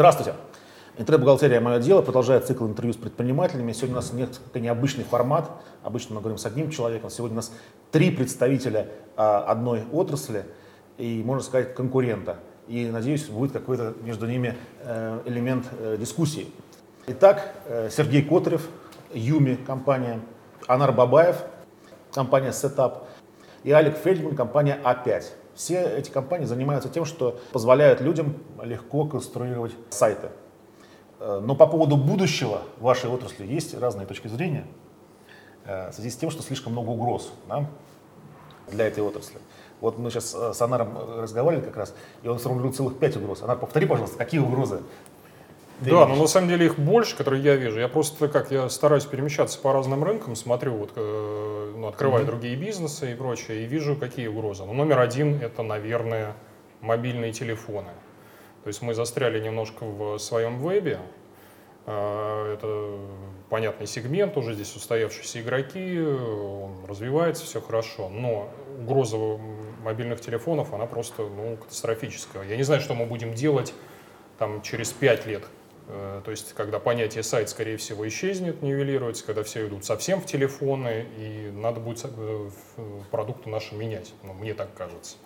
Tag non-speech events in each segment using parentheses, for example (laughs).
Здравствуйте. Интернет-бухгалтерия «Мое дело» продолжает цикл интервью с предпринимателями. Сегодня у нас несколько необычный формат. Обычно мы говорим с одним человеком. Сегодня у нас три представителя а, одной отрасли и, можно сказать, конкурента. И, надеюсь, будет какой-то между ними э, элемент э, дискуссии. Итак, э, Сергей Котарев, Юми компания, Анар Бабаев, компания Setup и Алик Фельдман, компания А5. Все эти компании занимаются тем, что позволяют людям легко конструировать сайты. Э, но по поводу будущего вашей отрасли есть разные точки зрения э, в связи с тем, что слишком много угроз да, для этой отрасли. Вот мы сейчас э, с Анаром разговаривали как раз, и он сформулировал целых пять угроз. Анар, повтори, пожалуйста, какие угрозы да, но на самом деле их больше, которые я вижу. Я просто как я стараюсь перемещаться по разным рынкам, смотрю, вот, э, ну, открываю mm-hmm. другие бизнесы и прочее, и вижу, какие угрозы. Ну, номер один это, наверное, мобильные телефоны. То есть мы застряли немножко в своем вебе. Э, это понятный сегмент, уже здесь устоявшиеся игроки, он развивается, все хорошо. Но угроза мобильных телефонов, она просто ну, катастрофическая. Я не знаю, что мы будем делать там, через пять лет то есть, когда понятие сайт, скорее всего, исчезнет, нивелируется, когда все идут совсем в телефоны, и надо будет э, продукты наши менять, ну, мне так кажется.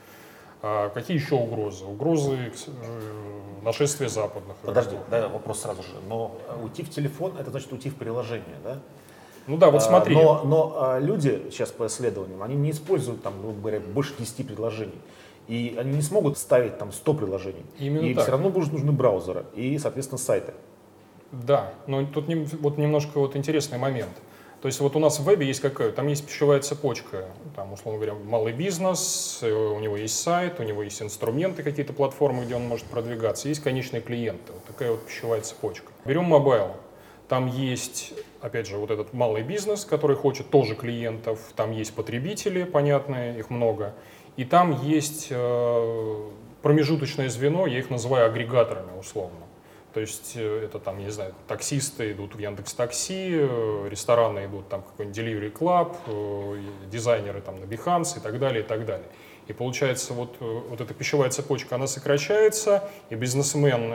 А какие еще угрозы? Угрозы э, нашествия западных. Подожди, да, вопрос сразу же. Но уйти в телефон, это значит уйти в приложение, да? Ну да, вот а, смотри. Но, но люди сейчас по исследованиям, они не используют там, грубо говоря, больше 10 предложений. И они не смогут ставить там 100 приложений. Именно и так. все равно будут нужны браузеры и, соответственно, сайты. Да, но тут не, вот немножко вот интересный момент. То есть вот у нас в вебе есть какая? Там есть пищевая цепочка, там, условно говоря, малый бизнес, э, у него есть сайт, у него есть инструменты, какие-то платформы, где он может продвигаться, есть конечные клиенты, вот такая вот пищевая цепочка. Берем mobile, там есть, опять же, вот этот малый бизнес, который хочет тоже клиентов, там есть потребители, понятные, их много, и там есть э, промежуточное звено, я их называю агрегаторами условно. То есть э, это там, не знаю, таксисты идут в Яндекс Такси, э, рестораны идут там какой-нибудь Delivery Club, дизайнеры там на Behance и так далее, и так далее. И получается, вот, вот эта пищевая цепочка, она сокращается, и бизнесмен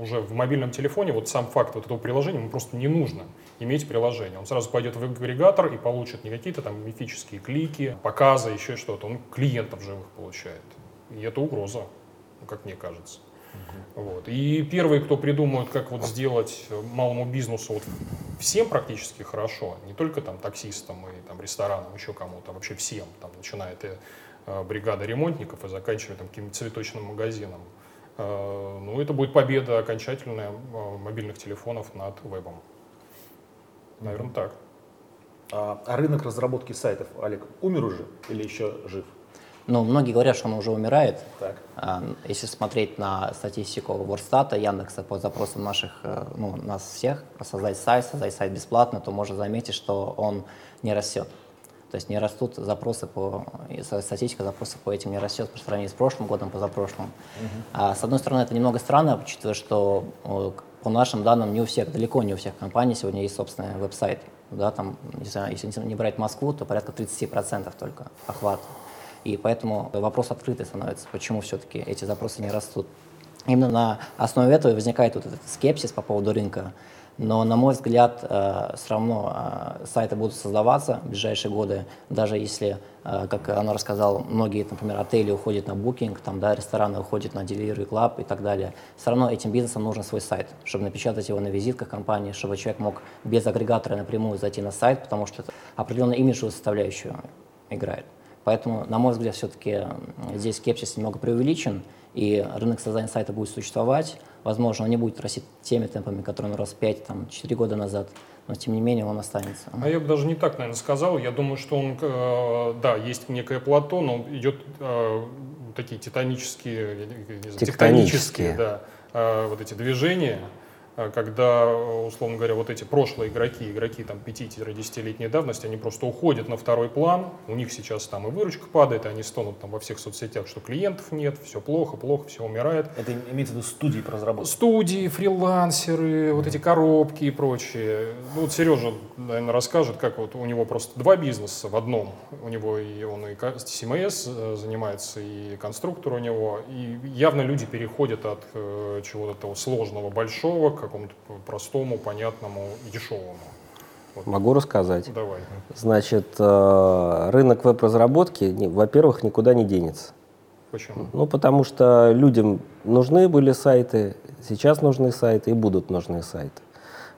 уже в мобильном телефоне, вот сам факт вот этого приложения, ему просто не нужно иметь приложение. Он сразу пойдет в агрегатор и получит не какие-то там мифические клики, показы, еще что-то. Он клиентов живых получает. И это угроза, ну, как мне кажется. Вот. И первые, кто придумают, как вот сделать малому бизнесу вот всем практически хорошо, не только там таксистам и там ресторанам, еще кому-то, вообще всем, там, начиная от э, бригады ремонтников и заканчивая там каким-то цветочным магазином. Э, ну, это будет победа окончательная э, мобильных телефонов над вебом. Наверное, так. А, а рынок разработки сайтов, Олег, умер уже или еще жив? Ну, многие говорят, что он уже умирает. Так. А, если смотреть на статистику Ворстата, Яндекса по запросам наших, э, ну, нас всех, создать сайт, создать сайт бесплатно, то можно заметить, что он не растет. То есть не растут запросы по, статистика запросов по этим не растет по сравнению с прошлым годом, позапрошлым. Угу. А, с одной стороны, это немного странно, учитывая, что по нашим данным не у всех, далеко не у всех компаний сегодня есть собственный веб-сайт. Да, там, если не брать Москву, то порядка 30% только охват. И поэтому вопрос открытый становится, почему все-таки эти запросы не растут. Именно на основе этого возникает вот этот скепсис по поводу рынка. Но, на мой взгляд, э, все равно э, сайты будут создаваться в ближайшие годы, даже если, э, как она рассказала, многие, например, отели уходят на Booking, там, да, рестораны уходят на Delivery Club и так далее. Все равно этим бизнесам нужен свой сайт, чтобы напечатать его на визитках компании, чтобы человек мог без агрегатора напрямую зайти на сайт, потому что это определенную имиджевую составляющую играет. Поэтому, на мой взгляд, все-таки здесь скепсис немного преувеличен, и рынок создания сайта будет существовать. Возможно, он не будет расти теми темпами, которые он рос 5-4 года назад, но тем не менее он останется. А я бы даже не так, наверное, сказал. Я думаю, что он, э, да, есть некое плато, но идет э, такие титанические, знаю, тектонические, да, э, вот эти движения, когда, условно говоря, вот эти прошлые игроки, игроки там 5-10-летней давности, они просто уходят на второй план, у них сейчас там и выручка падает, и они стонут там во всех соцсетях, что клиентов нет, все плохо, плохо, все умирает. Это имеется в виду студии по разработке? Студии, фрилансеры, вот эти коробки и прочее. Ну, вот Сережа, наверное, расскажет, как вот у него просто два бизнеса в одном. У него и он и CMS э, занимается, и конструктор у него. И явно люди переходят от э, чего-то того сложного, большого к какому-то простому, понятному и дешевому. Вот. Могу рассказать. Давай. Значит, э, рынок веб-разработки, во-первых, никуда не денется. Почему? Ну, потому что людям нужны были сайты, сейчас нужны сайты и будут нужны сайты.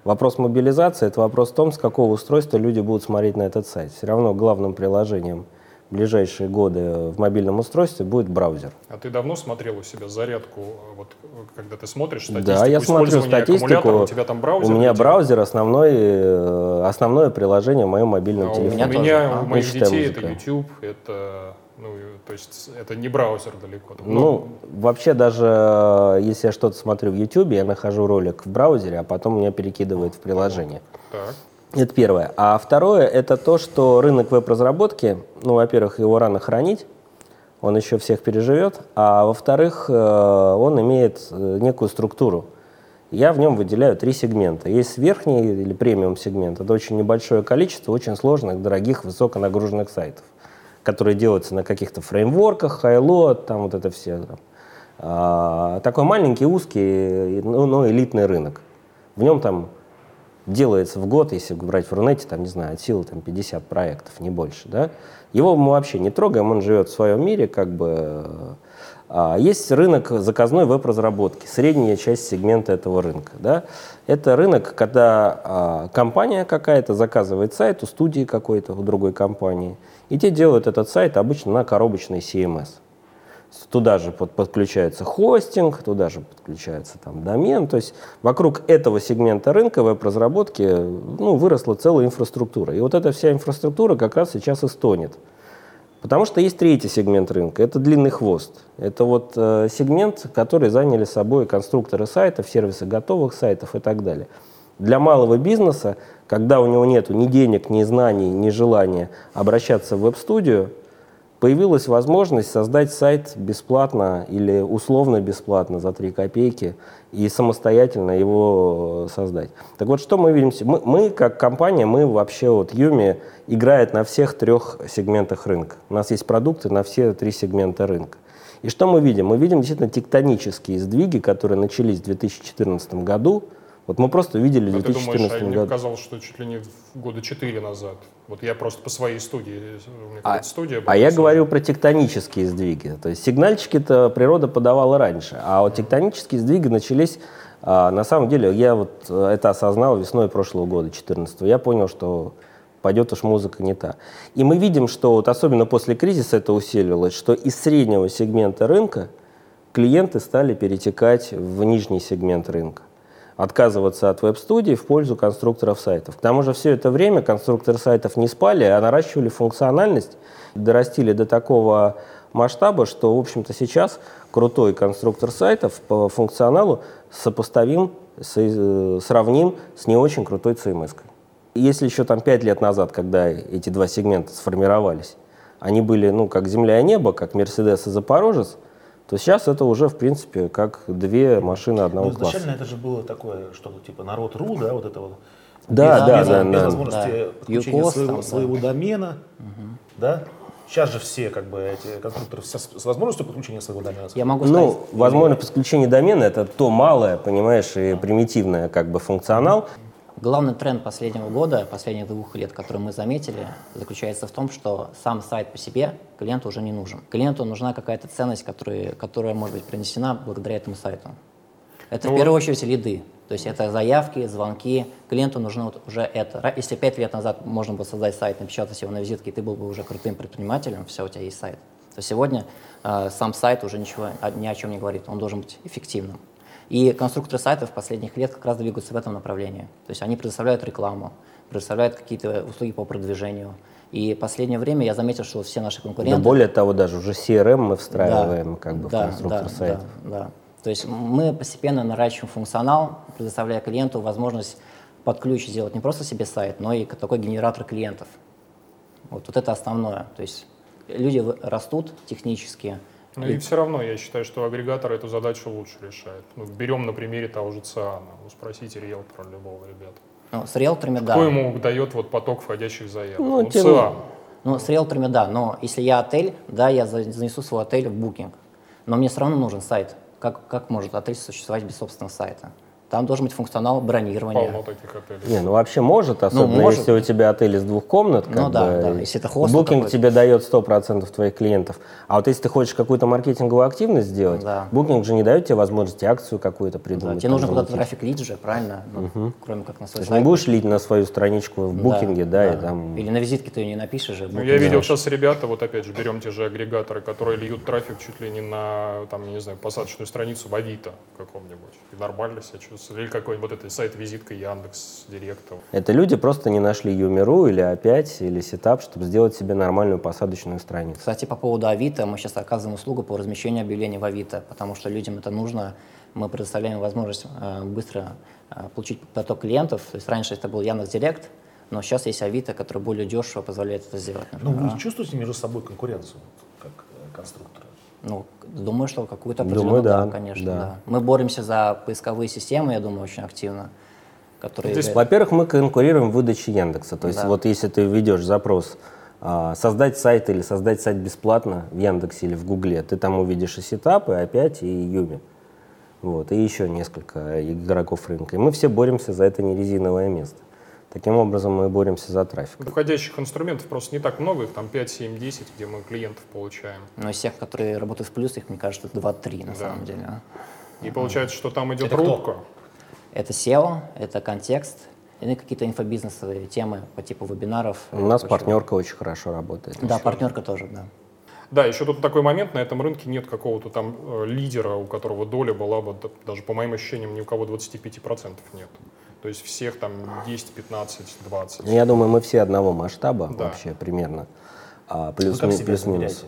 Вопрос мобилизации – это вопрос в том, с какого устройства люди будут смотреть на этот сайт. Все равно главным приложением – ближайшие годы в мобильном устройстве будет браузер. А ты давно смотрел у себя зарядку, вот когда ты смотришь статистику Да, я смотрю статистику. У тебя там браузер? У меня браузер основной, э, основное приложение в моем мобильном а телефоне. У меня, у моих детей это YouTube, это ну, то есть это не браузер далеко. Ну, ну, вообще даже э, если я что-то смотрю в YouTube, я нахожу ролик в браузере, а потом меня перекидывает в приложение. Так. Это первое. А второе, это то, что рынок веб-разработки, ну, во-первых, его рано хранить, он еще всех переживет, а во-вторых, э, он имеет э, некую структуру. Я в нем выделяю три сегмента. Есть верхний или премиум сегмент. Это очень небольшое количество очень сложных, дорогих, высоконагруженных сайтов, которые делаются на каких-то фреймворках, хайлот, там вот это все. А, такой маленький, узкий, но, но элитный рынок. В нем там делается в год, если брать в Рунете, там, не знаю, от силы там, 50 проектов, не больше, да, его мы вообще не трогаем, он живет в своем мире, как бы. А, есть рынок заказной веб-разработки, средняя часть сегмента этого рынка. Да? Это рынок, когда а, компания какая-то заказывает сайт у студии какой-то, у другой компании, и те делают этот сайт обычно на коробочной CMS. Туда же под, подключается хостинг, туда же подключается там домен. То есть вокруг этого сегмента рынка веб-разработки ну, выросла целая инфраструктура. И вот эта вся инфраструктура как раз сейчас и стонет. Потому что есть третий сегмент рынка, это длинный хвост. Это вот э, сегмент, который заняли собой конструкторы сайтов, сервисы готовых сайтов и так далее. Для малого бизнеса, когда у него нет ни денег, ни знаний, ни желания обращаться в веб-студию, появилась возможность создать сайт бесплатно или условно бесплатно за 3 копейки и самостоятельно его э, создать. Так вот, что мы видим? Мы, мы как компания, мы вообще, вот Юми играет на всех трех сегментах рынка. У нас есть продукты на все три сегмента рынка. И что мы видим? Мы видим действительно тектонические сдвиги, которые начались в 2014 году, вот мы просто видели в 2014 а ты думаешь, а году. Мне казалось, что чуть ли не года четыре назад. Вот я просто по своей студии, у меня а, студия была. А я говорю про тектонические сдвиги. То есть сигнальчики-то природа подавала раньше, а вот тектонические сдвиги начались а, на самом деле, я вот э, это осознал весной прошлого года, 2014 Я понял, что пойдет уж музыка не та. И мы видим, что вот особенно после кризиса это усиливалось, что из среднего сегмента рынка клиенты стали перетекать в нижний сегмент рынка отказываться от веб-студий в пользу конструкторов сайтов. К тому же все это время конструкторы сайтов не спали, а наращивали функциональность, дорастили до такого масштаба, что, в общем-то, сейчас крутой конструктор сайтов по функционалу сопоставим, сравним с не очень крутой CMS. Если еще там пять лет назад, когда эти два сегмента сформировались, они были, ну, как земля и небо, как Мерседес и Запорожец – то сейчас это уже, в принципе, как две машины одного ну, класса. Изначально это же было такое, что-то типа народ.ру, да, вот это вот. Да, без, да, без, да. Без да, возможности да. подключения Юкос, своего, там, своего да. домена, угу. да. Сейчас же все, как бы, эти конструкторы с, с возможностью подключения своего домена. Я могу сказать. Ну, возможность подключения домена это то малое, понимаешь, и примитивное, как бы, функционал. Главный тренд последнего года, последних двух лет, который мы заметили, заключается в том, что сам сайт по себе клиенту уже не нужен. Клиенту нужна какая-то ценность, которая, которая может быть принесена благодаря этому сайту. Это ну, в первую очередь лиды. То есть это заявки, звонки. Клиенту нужно вот уже это. Если пять лет назад можно было создать сайт, напечатать его на визитке, и ты был бы уже крутым предпринимателем, все, у тебя есть сайт, то сегодня э, сам сайт уже ничего, ни о чем не говорит. Он должен быть эффективным. И конструкторы сайтов последних лет как раз двигаются в этом направлении. То есть они предоставляют рекламу, предоставляют какие-то услуги по продвижению. И в последнее время я заметил, что все наши конкуренты... Да более того, даже уже CRM мы встраиваем да, как бы да, в конструктор да, сайта. Да, да. То есть мы постепенно наращиваем функционал, предоставляя клиенту возможность под ключ сделать не просто себе сайт, но и такой генератор клиентов. Вот, вот это основное. То есть люди растут технически. Ну и, и все равно я считаю, что агрегатор эту задачу лучше решает. Ну, берем на примере того же ЦИАНа. Ну, спросите риэлтора любого, ребят. Ну, с риэлторами, Кто да. Кто ему дает вот поток входящих заявок? Ну, ну ЦИАН. Ну, с риэлторами, да. Но если я отель, да, я занесу свой отель в букинг. Но мне все равно нужен сайт. Как, как может отель существовать без собственного сайта? Там должен быть функционал бронирования. Полно таких отелей. Не, ну вообще может, особенно ну, может. если у тебя отель из двух комнат. Как ну да, бы, да, если это хост. Букинг тебе дает 100% твоих клиентов. А вот если ты хочешь какую-то маркетинговую активность сделать, да. букинг же не дает тебе возможности акцию какую-то придумать. Да, тебе нужно куда-то трафик лить же, правильно? Ну, угу. Кроме как на свой сайт. не будешь лить на свою страничку в букинге, да, да, да. и там... Или на визитке ты ее не напишешь же. Ну, я видел сейчас ребята, вот опять же, берем те же агрегаторы, которые льют трафик чуть ли не на, там, я не знаю, посадочную страницу в Авито каком-нибудь. И нормально себя чувствуют. Или какой-нибудь это сайт-визитка Яндекс Директа. Это люди просто не нашли UMI.ru или опять, или Setup, чтобы сделать себе нормальную посадочную страницу. Кстати, по поводу Авито, мы сейчас оказываем услугу по размещению объявлений в Авито, потому что людям это нужно. Мы предоставляем возможность э, быстро э, получить поток клиентов. То есть раньше это был Яндекс Директ, но сейчас есть Авито, который более дешево позволяет это сделать. Ну, вы чувствуете между собой конкуренцию, как э, конструкторы? Ну, думаю, что какую-то определенную, думаю, да, да, конечно, да. да. Мы боремся за поисковые системы, я думаю, очень активно. Которые... Здесь, во-первых, мы конкурируем в выдаче Яндекса. То есть да. вот если ты введешь запрос а, создать сайт или создать сайт бесплатно в Яндексе или в Гугле, ты там увидишь и сетапы, опять, и Юми. Вот, и еще несколько игроков рынка. И мы все боремся за это нерезиновое место. Таким образом мы боремся за трафик. Входящих инструментов просто не так много, их там 5, 7, 10, где мы клиентов получаем. Но из всех, которые работают в плюс, их, мне кажется, 2-3 на да. самом деле. А. И получается, что там идет это рубка. Кто? Это SEO, это контекст, или какие-то инфобизнесовые темы по типу вебинаров. У нас партнерка очень хорошо работает. Да, партнерка тоже, да. Да, еще тут такой момент, на этом рынке нет какого-то там э, лидера, у которого доля была бы, даже по моим ощущениям, ни у кого 25% нет. То есть всех там 10, 15, 20. Я думаю, мы все одного масштаба да. вообще примерно. А, плюс, ми, плюс минус.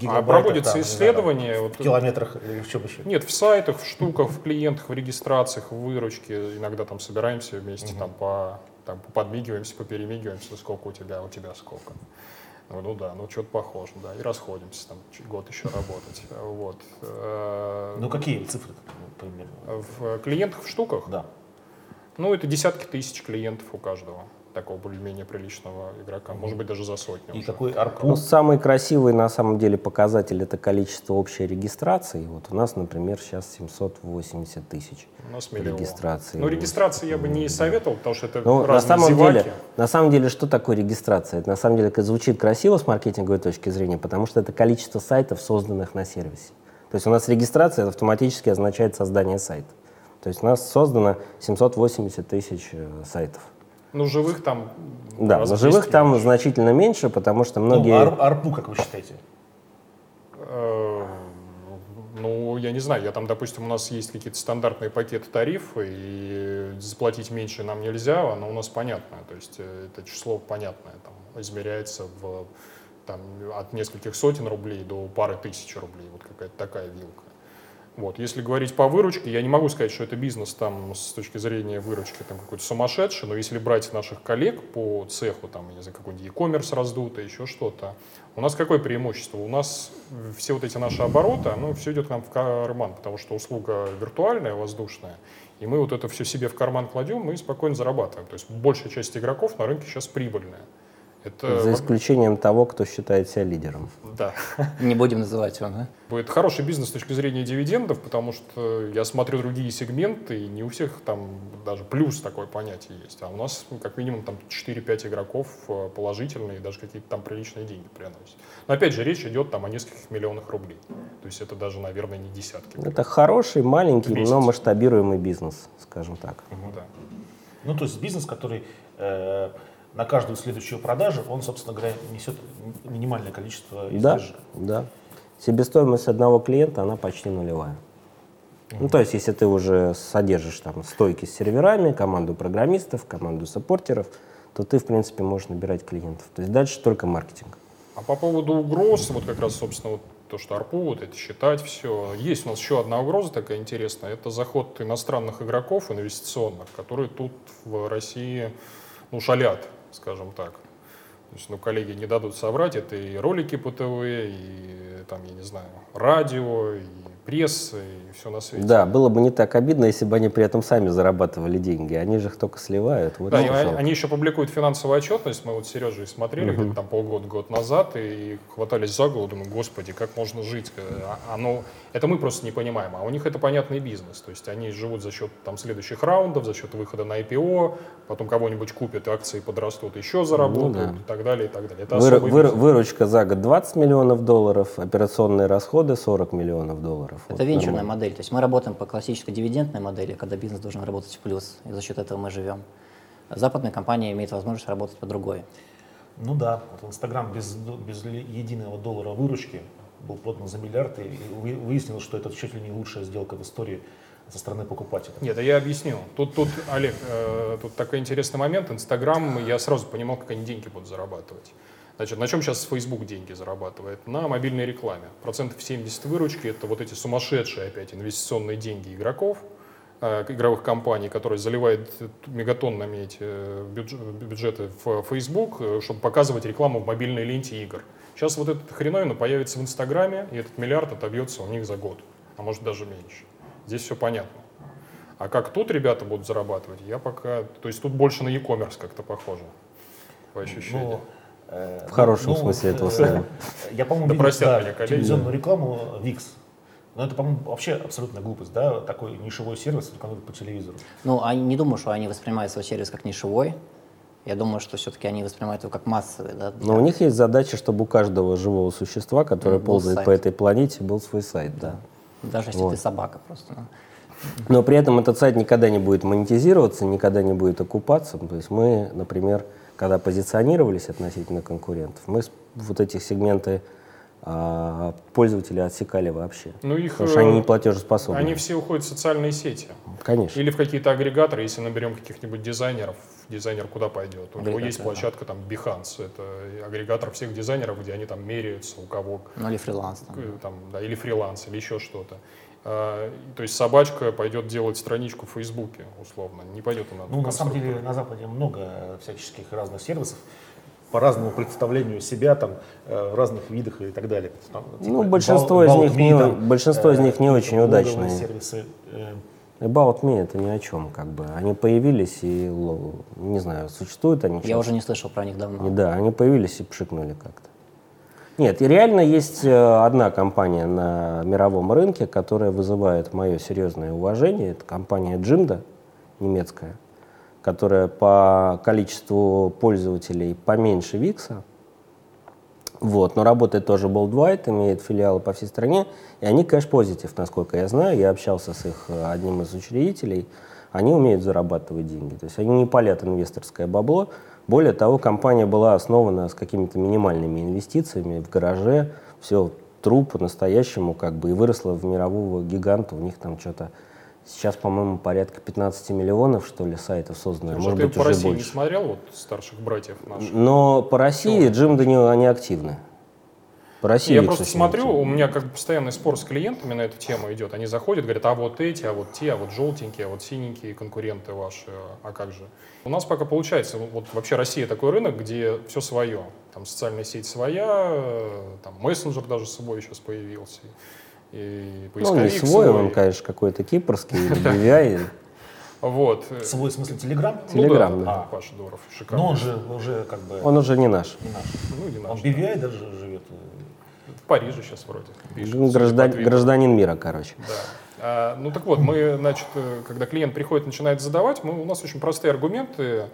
В а проводится там, исследование. Знаю, в километрах или в чем еще? Нет, в сайтах, в штуках, в клиентах, в регистрациях, в выручке. Иногда там собираемся вместе, угу. там, по, там подмигиваемся, поперемигиваемся, сколько у тебя, у тебя сколько. Ну, ну да, ну что-то похоже, да, и расходимся, там год еще работать. Вот. Э, ну какие цифры примерно? В клиентах, в штуках? Да. Ну, это десятки тысяч клиентов у каждого такого более-менее приличного игрока, может быть, даже за сотню. И уже. какой арпу? Ну, самый красивый, на самом деле, показатель — это количество общей регистрации. Вот у нас, например, сейчас 780 тысяч у нас регистраций. Ну, регистрации я бы не советовал, потому что это ну, на самом деле, На самом деле, что такое регистрация? Это на самом деле это звучит красиво с маркетинговой точки зрения, потому что это количество сайтов, созданных на сервисе. То есть у нас регистрация автоматически означает создание сайта. То есть у нас создано 780 тысяч э, сайтов. Ну, живых там... Да, но живых там меньше. значительно меньше, потому что многие... Ну, ар арпу, как вы считаете? Э, ну, я не знаю, я там, допустим, у нас есть какие-то стандартные пакеты тарифы, и заплатить меньше нам нельзя, оно у нас понятное, то есть э, это число понятное, там, измеряется в, там, от нескольких сотен рублей до пары тысяч рублей, вот какая-то такая вилка. Вот. Если говорить по выручке, я не могу сказать, что это бизнес там с точки зрения выручки там какой-то сумасшедший, но если брать наших коллег по цеху, там, не знаю, какой-нибудь e-commerce раздутый, еще что-то, у нас какое преимущество? У нас все вот эти наши обороты, ну, все идет к нам в карман, потому что услуга виртуальная, воздушная, и мы вот это все себе в карман кладем и спокойно зарабатываем. То есть большая часть игроков на рынке сейчас прибыльная. Это... За исключением того, кто считает себя лидером. Да. Не будем называть его, да? Это хороший бизнес с точки зрения дивидендов, потому что я смотрю другие сегменты, и не у всех там даже плюс такое понятие есть. А у нас ну, как минимум там 4-5 игроков э, положительные, даже какие-то там приличные деньги приносят. Но опять же, речь идет там о нескольких миллионах рублей. То есть это даже, наверное, не десятки. Это хороший, маленький, но масштабируемый бизнес, скажем так. Ну, да. ну то есть бизнес, который э, на каждую следующую продажу он, собственно говоря, несет минимальное количество издержек. Да, да. Себестоимость одного клиента, она почти нулевая. Mm-hmm. Ну, то есть, если ты уже содержишь там стойки с серверами, команду программистов, команду саппортеров, то ты, в принципе, можешь набирать клиентов. То есть дальше только маркетинг. А по поводу угроз, вот как раз, собственно, вот то, что арпу, вот это считать все. Есть у нас еще одна угроза такая интересная, это заход иностранных игроков инвестиционных, которые тут в России ну, шалят, скажем так. То есть, ну, коллеги не дадут соврать, это и ролики по ТВ, и там, я не знаю, радио, и прессы, и все на свете. Да, было бы не так обидно, если бы они при этом сами зарабатывали деньги. Они же их только сливают. Вот да, и они еще публикуют финансовую отчетность. Мы вот с Сережей смотрели угу. там полгода, год назад, и хватались за голову, думаю, господи, как можно жить? А, оно, это мы просто не понимаем, а у них это понятный бизнес. То есть они живут за счет там, следующих раундов, за счет выхода на IPO, потом кого-нибудь купят, акции подрастут, еще заработают ну, да. и так далее, и так далее. Это Выр, выр, выручка за год 20 миллионов долларов, операционные расходы 40 миллионов долларов долларов. Это вот, венчурная нормально. модель. То есть мы работаем по классической дивидендной модели, когда бизнес должен работать в плюс, и за счет этого мы живем. Западная компания имеет возможность работать по другой. Ну да, вот Инстаграм без, без единого доллара выручки был продан за миллиард, и выяснилось, что это чуть ли не лучшая сделка в истории со стороны покупателя. Нет, я объясню. Тут, тут Олег, э, тут такой интересный момент. Инстаграм, я сразу понимал, как они деньги будут зарабатывать. Значит, на чем сейчас Facebook деньги зарабатывает? На мобильной рекламе. Процентов 70 выручки – это вот эти сумасшедшие опять инвестиционные деньги игроков, э, игровых компаний, которые заливают мегатоннами эти э, бюджеты в Facebook, э, чтобы показывать рекламу в мобильной ленте игр. Сейчас вот этот хреновина появится в Инстаграме, и этот миллиард отобьется у них за год, а может даже меньше. Здесь все понятно. А как тут ребята будут зарабатывать, я пока... То есть тут больше на e-commerce как-то похоже, по ощущениям. Но в хорошем ну, смысле этого слова. Я, по-моему, да видел да, телевизионную рекламу VIX. Но это, по-моему, вообще абсолютная глупость, да, такой нишевой сервис рекламируют по телевизору. Ну, а не думаю, что они воспринимают свой сервис как нишевой. Я думаю, что все-таки они воспринимают его как массовый. Да, для... Но у них есть задача, чтобы у каждого живого существа, которое был ползает сайт. по этой планете, был свой сайт. Да. Даже если вот. ты собака просто. Но при этом этот сайт никогда не будет монетизироваться, никогда не будет окупаться. То есть мы, например, когда позиционировались относительно конкурентов, мы вот эти сегменты а, пользователи отсекали вообще. Ну, их, потому что они не платежеспособны. Они все уходят в социальные сети. Конечно. Или в какие-то агрегаторы, если наберем каких-нибудь дизайнеров, дизайнер куда пойдет? У него есть площадка там Behance, это агрегатор всех дизайнеров, где они там меряются, у кого... Ну или фриланс. Там. Там, да, или фриланс, или еще что-то. А, то есть собачка пойдет делать страничку в Фейсбуке, условно, не пойдет она. Ну, на самом деле, на Западе много всяческих разных сервисов, по разному представлению себя, там, э, в разных видах и так далее. Там, типа, ну, большинство, из, них не, там, большинство из них не э, очень удачные. Сервисы, э. About Me это ни о чем, как бы. Они появились и, не знаю, существуют они Я уже не слышал про них давно. И, да, они появились и пшикнули как-то. Нет, и реально есть одна компания на мировом рынке, которая вызывает мое серьезное уважение. Это компания Jimdo, немецкая, которая по количеству пользователей поменьше Викса. Вот, но работает тоже Boldwhite, имеет филиалы по всей стране, и они кэш-позитив, насколько я знаю. Я общался с их э, одним из учредителей. Они умеют зарабатывать деньги. То есть они не палят инвесторское бабло, более того, компания была основана с какими-то минимальными инвестициями в гараже, все тру по-настоящему как бы и выросла в мирового гиганта. У них там что-то сейчас, по-моему, порядка 15 миллионов, что ли, сайтов создано. Слушай, Может ты быть, по уже России больше. не смотрел вот старших братьев наших? Но по России Джим Джим они активны. По России я просто смотрю, у меня как бы постоянный спор с клиентами на эту тему идет. Они заходят, говорят, а вот эти, а вот те, а вот желтенькие, а вот синенькие конкуренты ваши, а как же? У нас пока получается, вот вообще Россия такой рынок, где все свое. Там социальная сеть своя, там мессенджер даже свой сейчас появился. И ну, не свой, свой, он, конечно, какой-то кипрский, (laughs) BVI. Вот. Свой, в смысле, Телеграм? Телеграм, ну, да. А, Паша Дуров, шикарно. Но он же уже как бы... Он уже не наш. Не наш. Ну, не наш. Он BVI даже живет в Париже сейчас вроде. Пишет, ну, граждан, гражданин мира, короче. Да. А, ну так вот, мы, значит, э, когда клиент приходит, начинает задавать, мы, у нас очень простые аргументы,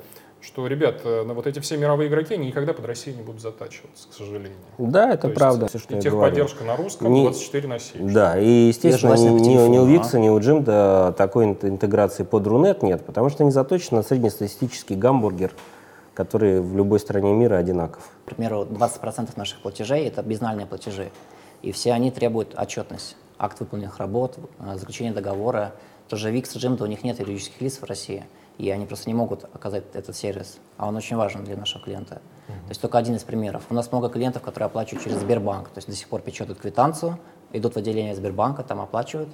что, ребят, э, вот эти все мировые игроки никогда под Россией не будут затачиваться, к сожалению. Да, это То правда. Есть, все, что и техподдержка на русском не, 24 на 7. Да, и, естественно, ни, ни, ни у Викса, ни у Джимда такой интеграции под Рунет нет, потому что они заточены на среднестатистический гамбургер – который в любой стране мира одинаков. К примеру, 20% наших платежей – это безнальные платежи, и все они требуют отчетность. Акт выполненных работ, э, заключение договора. Тоже VIX, Jimdo, у них нет юридических лиц в России. И они просто не могут оказать этот сервис, а он очень важен для нашего клиента. То есть только один из примеров. У нас много клиентов, которые оплачивают через Сбербанк, то есть до сих пор печатают квитанцию, идут в отделение Сбербанка, там оплачивают,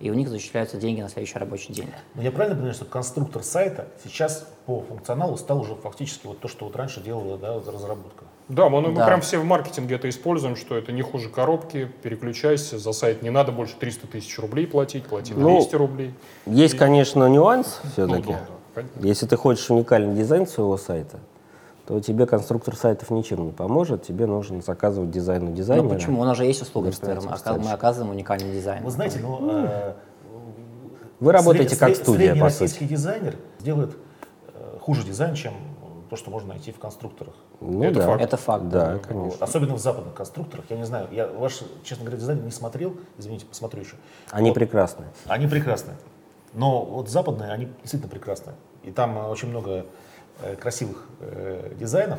и у них зачисляются деньги на следующий рабочий день. Но я правильно понимаю, что конструктор сайта сейчас по функционалу стал уже фактически вот то, что вот раньше делала да, разработка? Да, мы, мы Да. прям все в маркетинге это используем, что это не хуже коробки, переключайся, за сайт не надо больше 300 тысяч рублей платить, плати Ну, 200 рублей. Есть, конечно, нюанс Ну, все-таки. да, да, конечно. Если ты хочешь уникальный дизайн своего сайта, то тебе конструктор сайтов ничем не поможет, тебе нужно заказывать дизайн у дизайнера. Ну почему? У нас же есть услуга, например, мы, оказываем уникальный дизайн. Вы знаете, ну, э, Вы работаете сред- как сред- студия, средний по российский сути. дизайнер делает э, хуже дизайн, чем то, что можно найти в конструкторах. Ну Это да. факт. Это факт. Да, Вот. конечно. Особенно в западных конструкторах. Я не знаю, я ваш, честно говоря, дизайн не смотрел, извините, посмотрю еще. Они Вот. прекрасны. Они прекрасны. Но вот западные, они действительно прекрасны. И там э, очень много э, красивых э, дизайнов.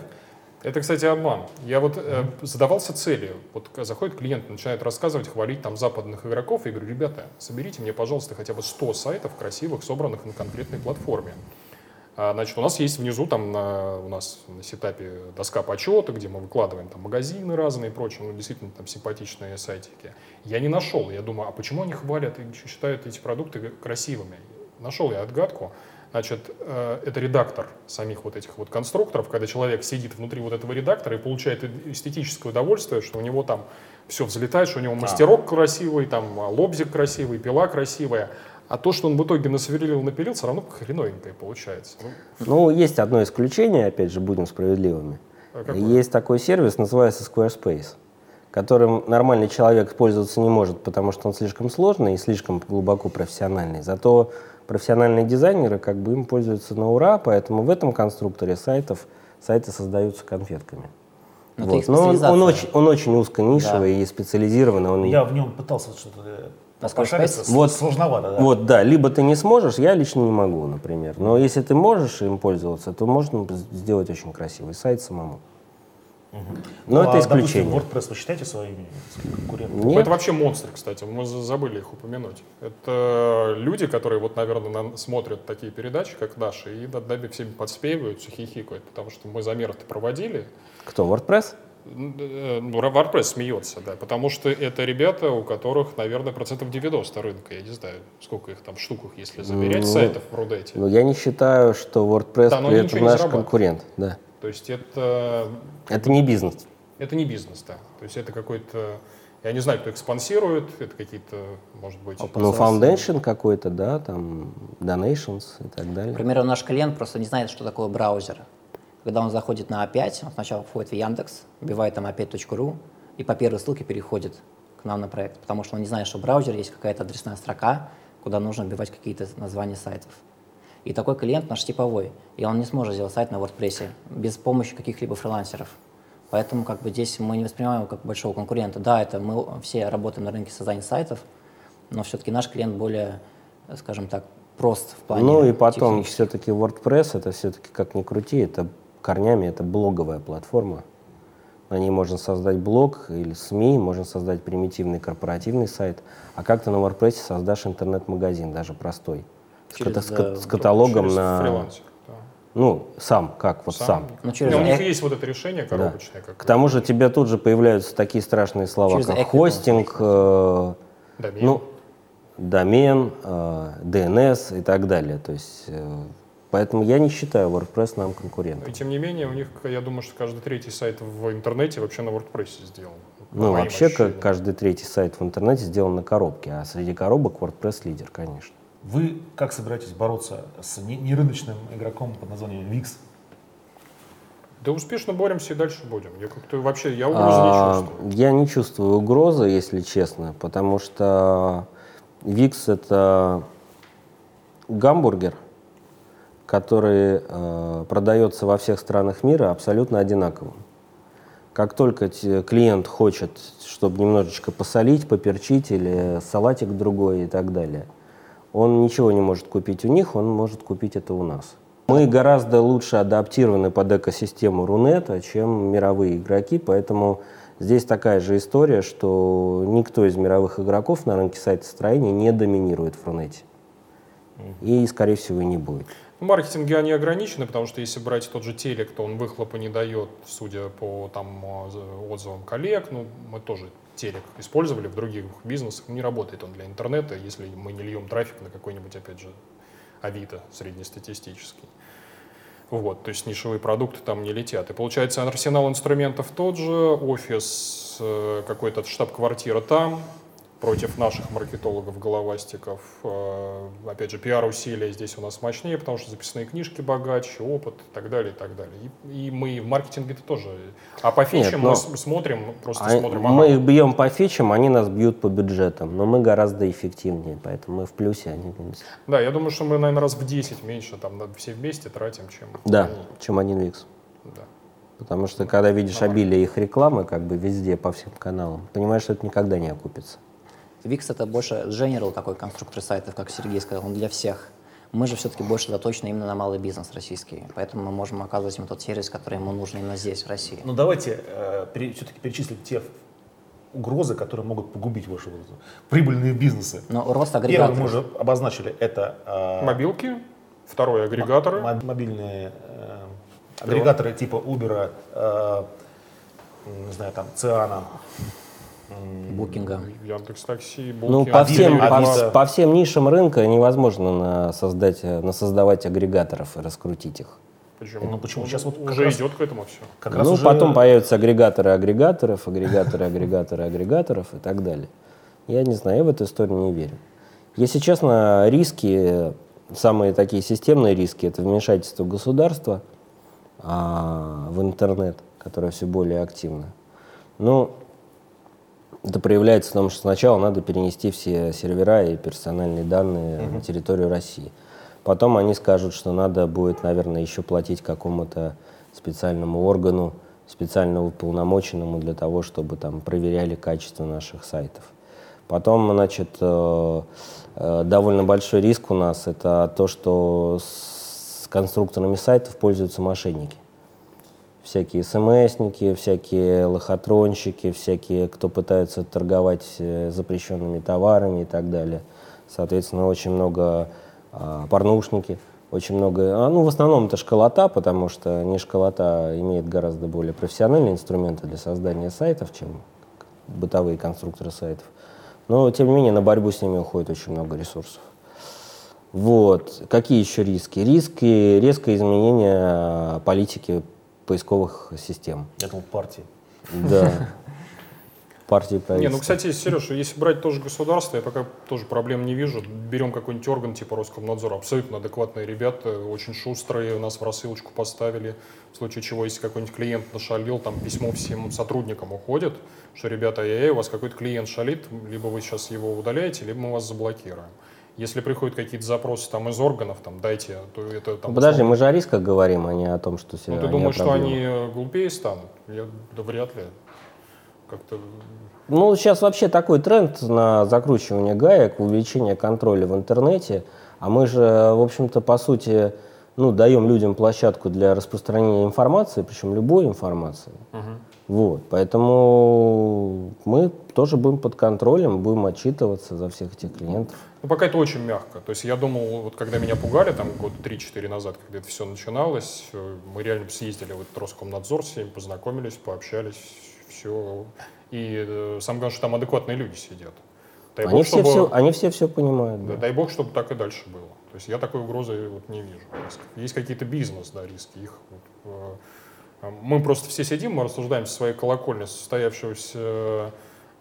Это, кстати, обман. Я вот э, задавался целью. Вот заходит клиент, начинает рассказывать, хвалить там западных игроков. И говорю, ребята, соберите мне, пожалуйста, хотя бы 100 сайтов красивых, собранных на конкретной платформе. А, Значит, у нас есть внизу, там на, у нас на сетапе доска почета, где мы выкладываем там магазины разные и прочее, ну, действительно там симпатичные сайтики. Я не нашел, я думаю, а почему они хвалят и считают эти продукты красивыми? Нашел я отгадку. Значит, э, это редактор самих вот этих вот конструкторов, когда человек сидит внутри вот этого редактора и получает эстетическое удовольствие, что у него там все взлетает, что у него мастерок красивый, там а, лобзик красивый, пила красивая. А то, что он в итоге насверлил, напилил, все равно хреновенькое получается. Ну, Ну, есть одно исключение, опять же, будем справедливыми. А? Есть такой сервис, называется Squarespace, которым нормальный человек пользоваться не может, потому что он слишком сложный и слишком глубоко профессиональный. Зато профессиональные дизайнеры как бы им пользуются на ура, поэтому в этом конструкторе сайтов сайты создаются конфетками. Это Вот. Но он, он очень, он очень узконишевый Да. и специализированный. Он Я в нем пытался что-то э, На пошариться. Squarespace? Вот. Сложновато, да. Вот, да, либо ты не сможешь, я лично не могу, например. Но если ты можешь им пользоваться, то можно сделать очень красивый сайт самому. Но Ну, это а, исключение. Допустим, WordPress вы считаете своими конкурентами? Нет. Это вообще монстры, кстати, мы за- забыли их упомянуть. Это люди, которые вот, наверное, на- смотрят такие передачи, как наши, и над нами всеми подспеивают, хихикают, потому что мы замеры-то проводили. Кто, WordPress? Э, Ну, WordPress смеется, да, потому что это ребята, у которых, наверное, процентов 90 рынка, я не знаю, сколько их там в штуках, если замерять Ну, сайтов в Рудете. Ну, я не считаю, что WordPress Да, при этом наш конкурент. Да. То есть это, Это не бизнес. это не бизнес, да. То есть это какой-то, я не знаю, кто их спонсирует, это какие-то, может быть... Ну, Foundation какой-то, да, там, Donations и так далее. Например, наш клиент просто не знает, что такое браузер. Когда он заходит на А5, он сначала входит в Яндекс, вбивает там a5.ru и по первой ссылке переходит к нам на проект, потому что он не знает, что в браузере есть какая-то адресная строка, куда нужно вбивать какие-то названия сайтов. И такой клиент наш типовой, и он не сможет сделать сайт на WordPress без помощи каких-либо фрилансеров. Поэтому как бы здесь мы не воспринимаем его как большого конкурента. Да, это мы все работаем на рынке создания сайтов, но все-таки наш клиент более, скажем так, прост в плане Ну и потом все-таки WordPress, это все-таки, как ни крути, это корнями это блоговая платформа. На ней можно создать блог или СМИ, можно создать примитивный корпоративный сайт. А как ты на WordPress создашь интернет-магазин, даже простой? С, Через, ката- с да, ка- с каталогом через на... фрилансер, да. Ну, сам, как, вот сам. Ну, через Не, у них есть вот это решение коробочное. Как К тому же тебе тут же появляются такие страшные слова, Через как хостинг, э, домен. ну, домен, э, DNS и так далее. То есть, э, поэтому я не считаю WordPress нам конкурентом. И тем не менее, у них, я думаю, что каждый третий сайт в интернете вообще на WordPress сделан. Ну, вообще, ощущениям. каждый третий сайт в интернете сделан на коробке, а среди коробок WordPress лидер, конечно. Вы как собираетесь бороться с не- нерыночным игроком под названием Wix? Да успешно боремся и дальше будем. Я как-то вообще, я угрозы А, не чувствую. Я не чувствую угрозы, если честно, потому что Wix это гамбургер, который э, продается во всех странах мира абсолютно одинаковым. Как только клиент хочет, чтобы немножечко посолить, поперчить или салатик другой и так далее, он ничего не может купить у них, он может купить это у нас. Мы гораздо лучше адаптированы под экосистему Рунета, чем мировые игроки, поэтому здесь такая же история, что никто из мировых игроков на рынке сайтостроения не доминирует в Рунете. И, скорее всего, не будет. В маркетинге они ограничены, потому что если брать тот же телек, то он выхлопа не дает, судя по там, отзывам коллег. Ну, мы тоже телек использовали в других бизнесах. Не работает он для интернета, если мы не льем трафик на какой-нибудь, опять же, Авито среднестатистический. Вот, то есть нишевые продукты там не летят. И получается арсенал инструментов тот же, офис, э, какой-то штаб-квартира там, против наших маркетологов-головастиков. Э, опять же, пиар-усилия здесь у нас мощнее, потому что записные книжки богаче, опыт и так далее, и так далее. И, и мы в маркетинге-то тоже. А по фичам Нет, мы смотрим, просто а смотрим. Мы ага. их бьем по фичам, они нас бьют по бюджетам, но мы гораздо эффективнее, поэтому мы в плюсе, они в минусе. Да, я думаю, что мы, наверное, раз в 10 меньше там все вместе тратим, чем да, они. чем один Викс. Да. Потому что когда видишь обилие их рекламы как бы везде, по всем каналам, понимаешь, что это никогда не окупится. Wix это больше general такой конструктор сайтов, как Сергей сказал, он для всех. Мы же все-таки больше заточены именно на малый бизнес российский, поэтому мы можем оказывать ему тот сервис, который ему нужен именно здесь, в России. Ну давайте э, все-таки перечислить те угрозы, которые могут погубить ваши прибыльные бизнесы. Но рост агрегаторов. Первый мы уже обозначили, это... Э, Мобилки, второй агрегаторы. Мобильные э, агрегаторы типа Uber, э, не знаю, там, Циана, Букинга. Яндекс Такси, Booking. Ну, по всем, по, по всем нишам рынка невозможно на создать, на создавать агрегаторов и раскрутить их. Почему? Ну почему? Сейчас вот уже раз, идет к этому все. Как ну, уже... потом появятся агрегаторы агрегаторов, агрегаторы агрегаторы агрегаторов и так далее. Я не знаю, я в эту историю не верю. Если честно, риски, самые такие системные риски, это вмешательство государства а, в интернет, которое все более активно. Ну, это проявляется в том, что сначала надо перенести все сервера и персональные данные uh-huh. на территорию России. Потом они скажут, что надо будет, наверное, еще платить какому-то специальному органу, специально уполномоченному для того, чтобы там проверяли качество наших сайтов. Потом, значит, э, э, довольно большой риск у нас это то, что с конструкторами сайтов пользуются мошенники всякие СМСники, всякие лохотронщики, всякие, кто пытается торговать э, запрещенными товарами и так далее. Соответственно, очень много а, порнушники, очень много, а, ну, в основном это школота, потому что не школота имеет гораздо более профессиональные инструменты для создания сайтов, чем бытовые конструкторы сайтов. Но, тем не менее, на борьбу с ними уходит очень много ресурсов. Вот. Какие еще риски? Риски резкое изменение а, политики поисковых систем. Я думал, партии. Да. (laughs) Партии Не, ну, кстати, Сереж, если брать тоже государство, я пока тоже проблем не вижу. Берем какой-нибудь орган типа Роскомнадзора, абсолютно адекватные ребята, очень шустрые, нас в рассылочку поставили. В случае чего, если какой-нибудь клиент нашалил, там письмо всем сотрудникам уходит, что, ребята, ай-яй, у вас какой-то клиент шалит, либо вы сейчас его удаляете, либо мы вас заблокируем. Если приходят какие-то запросы там из органов, там дайте, то это там. Подожди, условно... мы же о рисках говорим, а не о том, что Ну ты думаешь, что они глупее станут? Я, да вряд ли. Как-то. Ну, сейчас вообще такой тренд на закручивание гаек, увеличение контроля в интернете. А мы же, в общем-то, по сути, ну, даем людям площадку для распространения информации, причем любой информации. Угу. Вот, поэтому мы тоже будем под контролем, будем отчитываться за всех этих клиентов. Ну, пока это очень мягко. То есть я думал, вот когда меня пугали, там год 3-4 назад, когда это все начиналось, э, мы реально съездили в этот Роскомнадзор, с ними познакомились, пообщались, все. И э, самое главное, что там адекватные люди сидят. Дай они, бог, все чтобы, все, они все все понимают. Да. Дай бог, чтобы так и дальше было. То есть я такой угрозы вот не вижу. Есть какие-то бизнес, да, риски, их вот, э, мы просто все сидим, мы рассуждаем со своей колокольни состоявшегося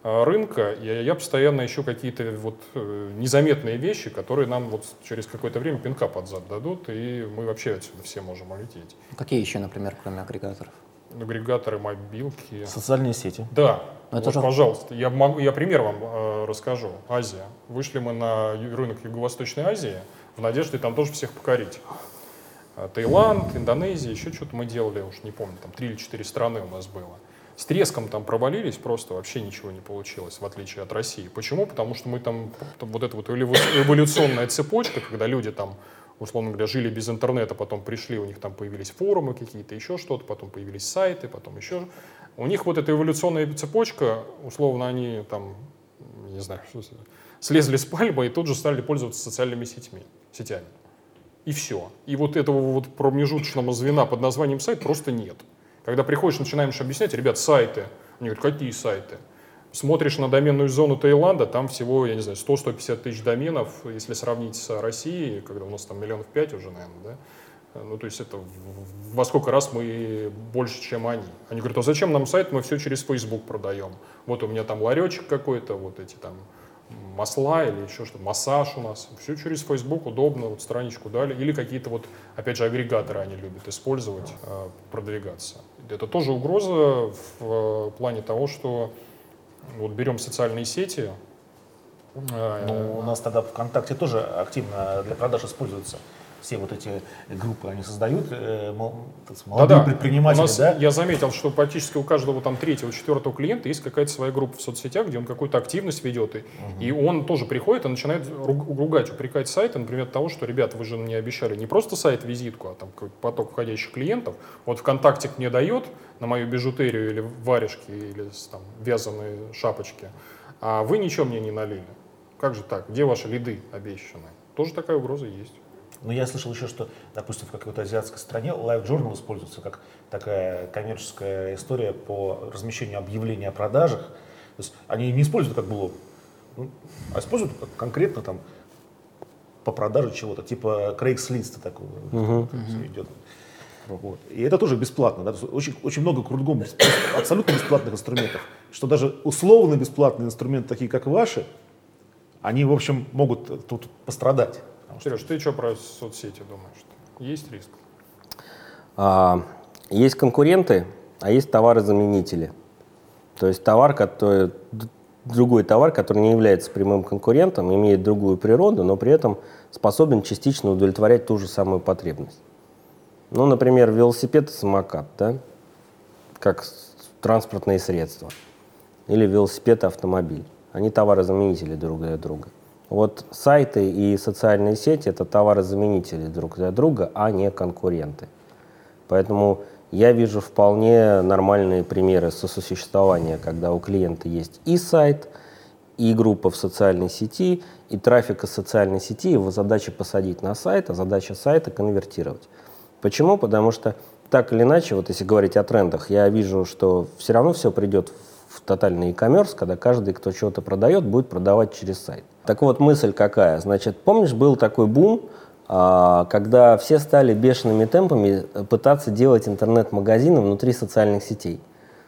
э, рынка, и я постоянно ищу какие-то вот э, незаметные вещи, которые нам вот через какое-то время пинка под зад дадут, и мы вообще отсюда все можем улететь. Какие еще, например, кроме агрегаторов? Агрегаторы, мобилки. Социальные сети. Да. вот, же... Пожалуйста, я, могу, я пример вам э, расскажу. Азия. Вышли мы на рынок Юго-Восточной Азии в надежде там тоже всех покорить. А, Таиланд, Индонезия, еще что-то мы делали, уж не помню, там три или четыре страны у нас было. С треском там провалились, просто вообще ничего не получилось, в отличие от России. Почему? Потому что мы там, там вот эта вот эволюционная цепочка, когда люди там, условно говоря, жили без интернета, потом пришли, у них там появились форумы какие-то, еще что-то, потом появились сайты, потом еще. У них вот эта эволюционная цепочка, условно, они там, не знаю, слезли с пальмы и тут же стали пользоваться социальными сетьми, сетями. И все. И вот этого вот промежуточного звена под названием сайт просто нет. Когда приходишь, начинаешь объяснять, ребят, сайты. Они говорят, какие сайты? Смотришь на доменную зону Таиланда, там всего, я не знаю, 100-150 тысяч доменов, если сравнить с Россией, когда у нас там миллионов пять уже, наверное, да? Ну, то есть это во сколько раз мы больше, чем они. Они говорят, а зачем нам сайт, мы все через Facebook продаем. Вот у меня там ларечек какой-то, вот эти там масла или еще что-то, массаж у нас. Все через Facebook удобно, вот страничку дали. Или какие-то вот, опять же, агрегаторы они любят использовать, э, продвигаться. Это тоже угроза в э, плане того, что вот берем социальные сети. Ну, у нас тогда ВКонтакте тоже активно для продаж используется все вот эти группы они создают, э, молодые да, предприниматели, нас, да? Я заметил, что практически у каждого там третьего, четвертого клиента есть какая-то своя группа в соцсетях, где он какую-то активность ведет, и, угу. и он тоже приходит и начинает ругать, упрекать сайты, например, того, что, ребята, вы же мне обещали не просто сайт-визитку, а там какой-то поток входящих клиентов. Вот ВКонтакте мне дает на мою бижутерию или варежки, или там вязаные шапочки, а вы ничего мне не налили. Как же так? Где ваши лиды обещанные? Тоже такая угроза есть. Но я слышал еще, что, допустим, в какой-то азиатской стране Live Journal используется как такая коммерческая история по размещению объявлений о продажах. То есть они не используют как блог, ну, а используют как конкретно там по продаже чего-то, типа Craigslist такого uh-huh. uh-huh. идет. Вот. И это тоже бесплатно. Да? Очень, очень много кругом абсолютно бесплатных инструментов. Что даже условно бесплатные инструменты, такие как ваши, они, в общем, могут тут пострадать. Сереж, ты что про соцсети думаешь? Есть риск? А, есть конкуренты, а есть товары-заменители. То есть товар, который, другой товар, который не является прямым конкурентом, имеет другую природу, но при этом способен частично удовлетворять ту же самую потребность. Ну, например, велосипед и самокат, да, как транспортные средства. Или велосипед и автомобиль. Они товарозаменители друг для друга. Вот сайты и социальные сети – это товарозаменители друг для друга, а не конкуренты. Поэтому я вижу вполне нормальные примеры сосуществования, когда у клиента есть и сайт, и группа в социальной сети, и трафик социальной сети, его задача посадить на сайт, а задача сайта конвертировать. Почему? Потому что так или иначе, вот если говорить о трендах, я вижу, что все равно все придет в тотальный e-commerce, когда каждый, кто что-то продает, будет продавать через сайт. Так вот, мысль какая? Значит, помнишь, был такой бум, а, когда все стали бешеными темпами пытаться делать интернет-магазины внутри социальных сетей,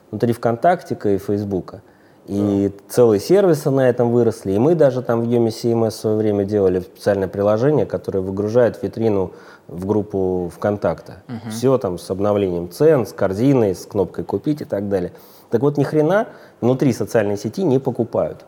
внутри ВКонтактика и Фейсбука. И да. целые сервисы на этом выросли. И мы даже там в CMS в свое время делали специальное приложение, которое выгружает витрину в группу ВКонтакта. Угу. Все там с обновлением цен, с корзиной, с кнопкой «Купить» и так далее. Так вот, ни хрена внутри социальной сети не покупают.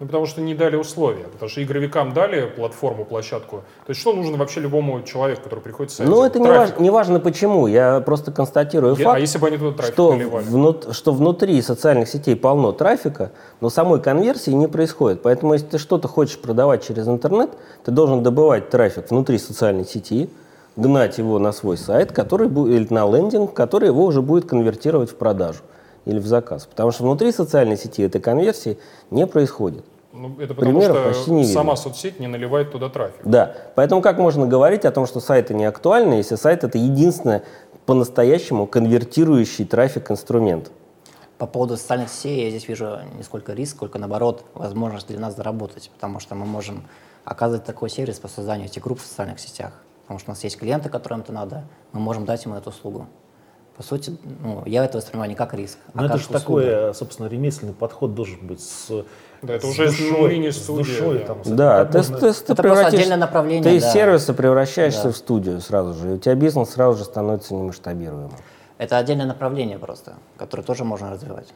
Ну, потому что не дали условия. Потому что игровикам дали платформу, площадку. То есть что нужно вообще любому человеку, который приходит с сайтом? Ну, это не, важ, не важно почему. Я просто констатирую Я, а факт, а если бы они туда трафик что, внут, что внутри социальных сетей полно трафика, но самой конверсии не происходит. Поэтому если ты что-то хочешь продавать через интернет, ты должен добывать трафик внутри социальной сети, гнать его на свой сайт, который или на лендинг, который его уже будет конвертировать в продажу или в заказ. Потому что внутри социальной сети этой конверсии не происходит. Ну, это потому Примеров что почти не сама видно. соцсеть не наливает туда трафик. Да, поэтому как можно говорить о том, что сайты не актуальны, если сайт это единственный по-настоящему конвертирующий трафик инструмент? По поводу социальных сетей я здесь вижу не сколько риск, сколько наоборот возможность для нас заработать, потому что мы можем оказывать такой сервис по созданию этих групп в социальных сетях. Потому что у нас есть клиенты, которым это надо, мы можем дать им эту услугу по сути, ну, я это воспринимаю не как риск. А Но это же такой, собственно, ремесленный подход должен быть с да, это уже душой, мини-студия. Душой, да, там, да ты, можно... ты, ты, это превратишь, отдельное направление. Ты из да. сервиса превращаешься да. в студию сразу же, и у тебя бизнес сразу же становится немасштабируемым. Это отдельное направление просто, которое тоже можно развивать.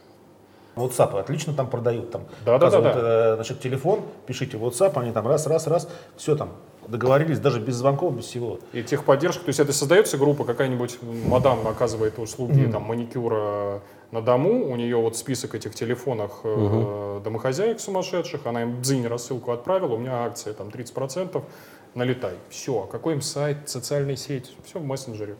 WhatsApp отлично там продают. Там, да, да, да, да. Э, значит, телефон, пишите WhatsApp, они там раз, раз, раз, все там договорились, даже без звонков, без всего. И техподдержка, то есть это создается группа, какая-нибудь мадам оказывает услуги mm-hmm. там, маникюра на дому, у нее вот список этих телефонов mm-hmm. домохозяек сумасшедших, она им дзинь рассылку отправила, у меня акция там 30%, налетай. Все, какой им сайт, социальная сеть, все в мессенджере.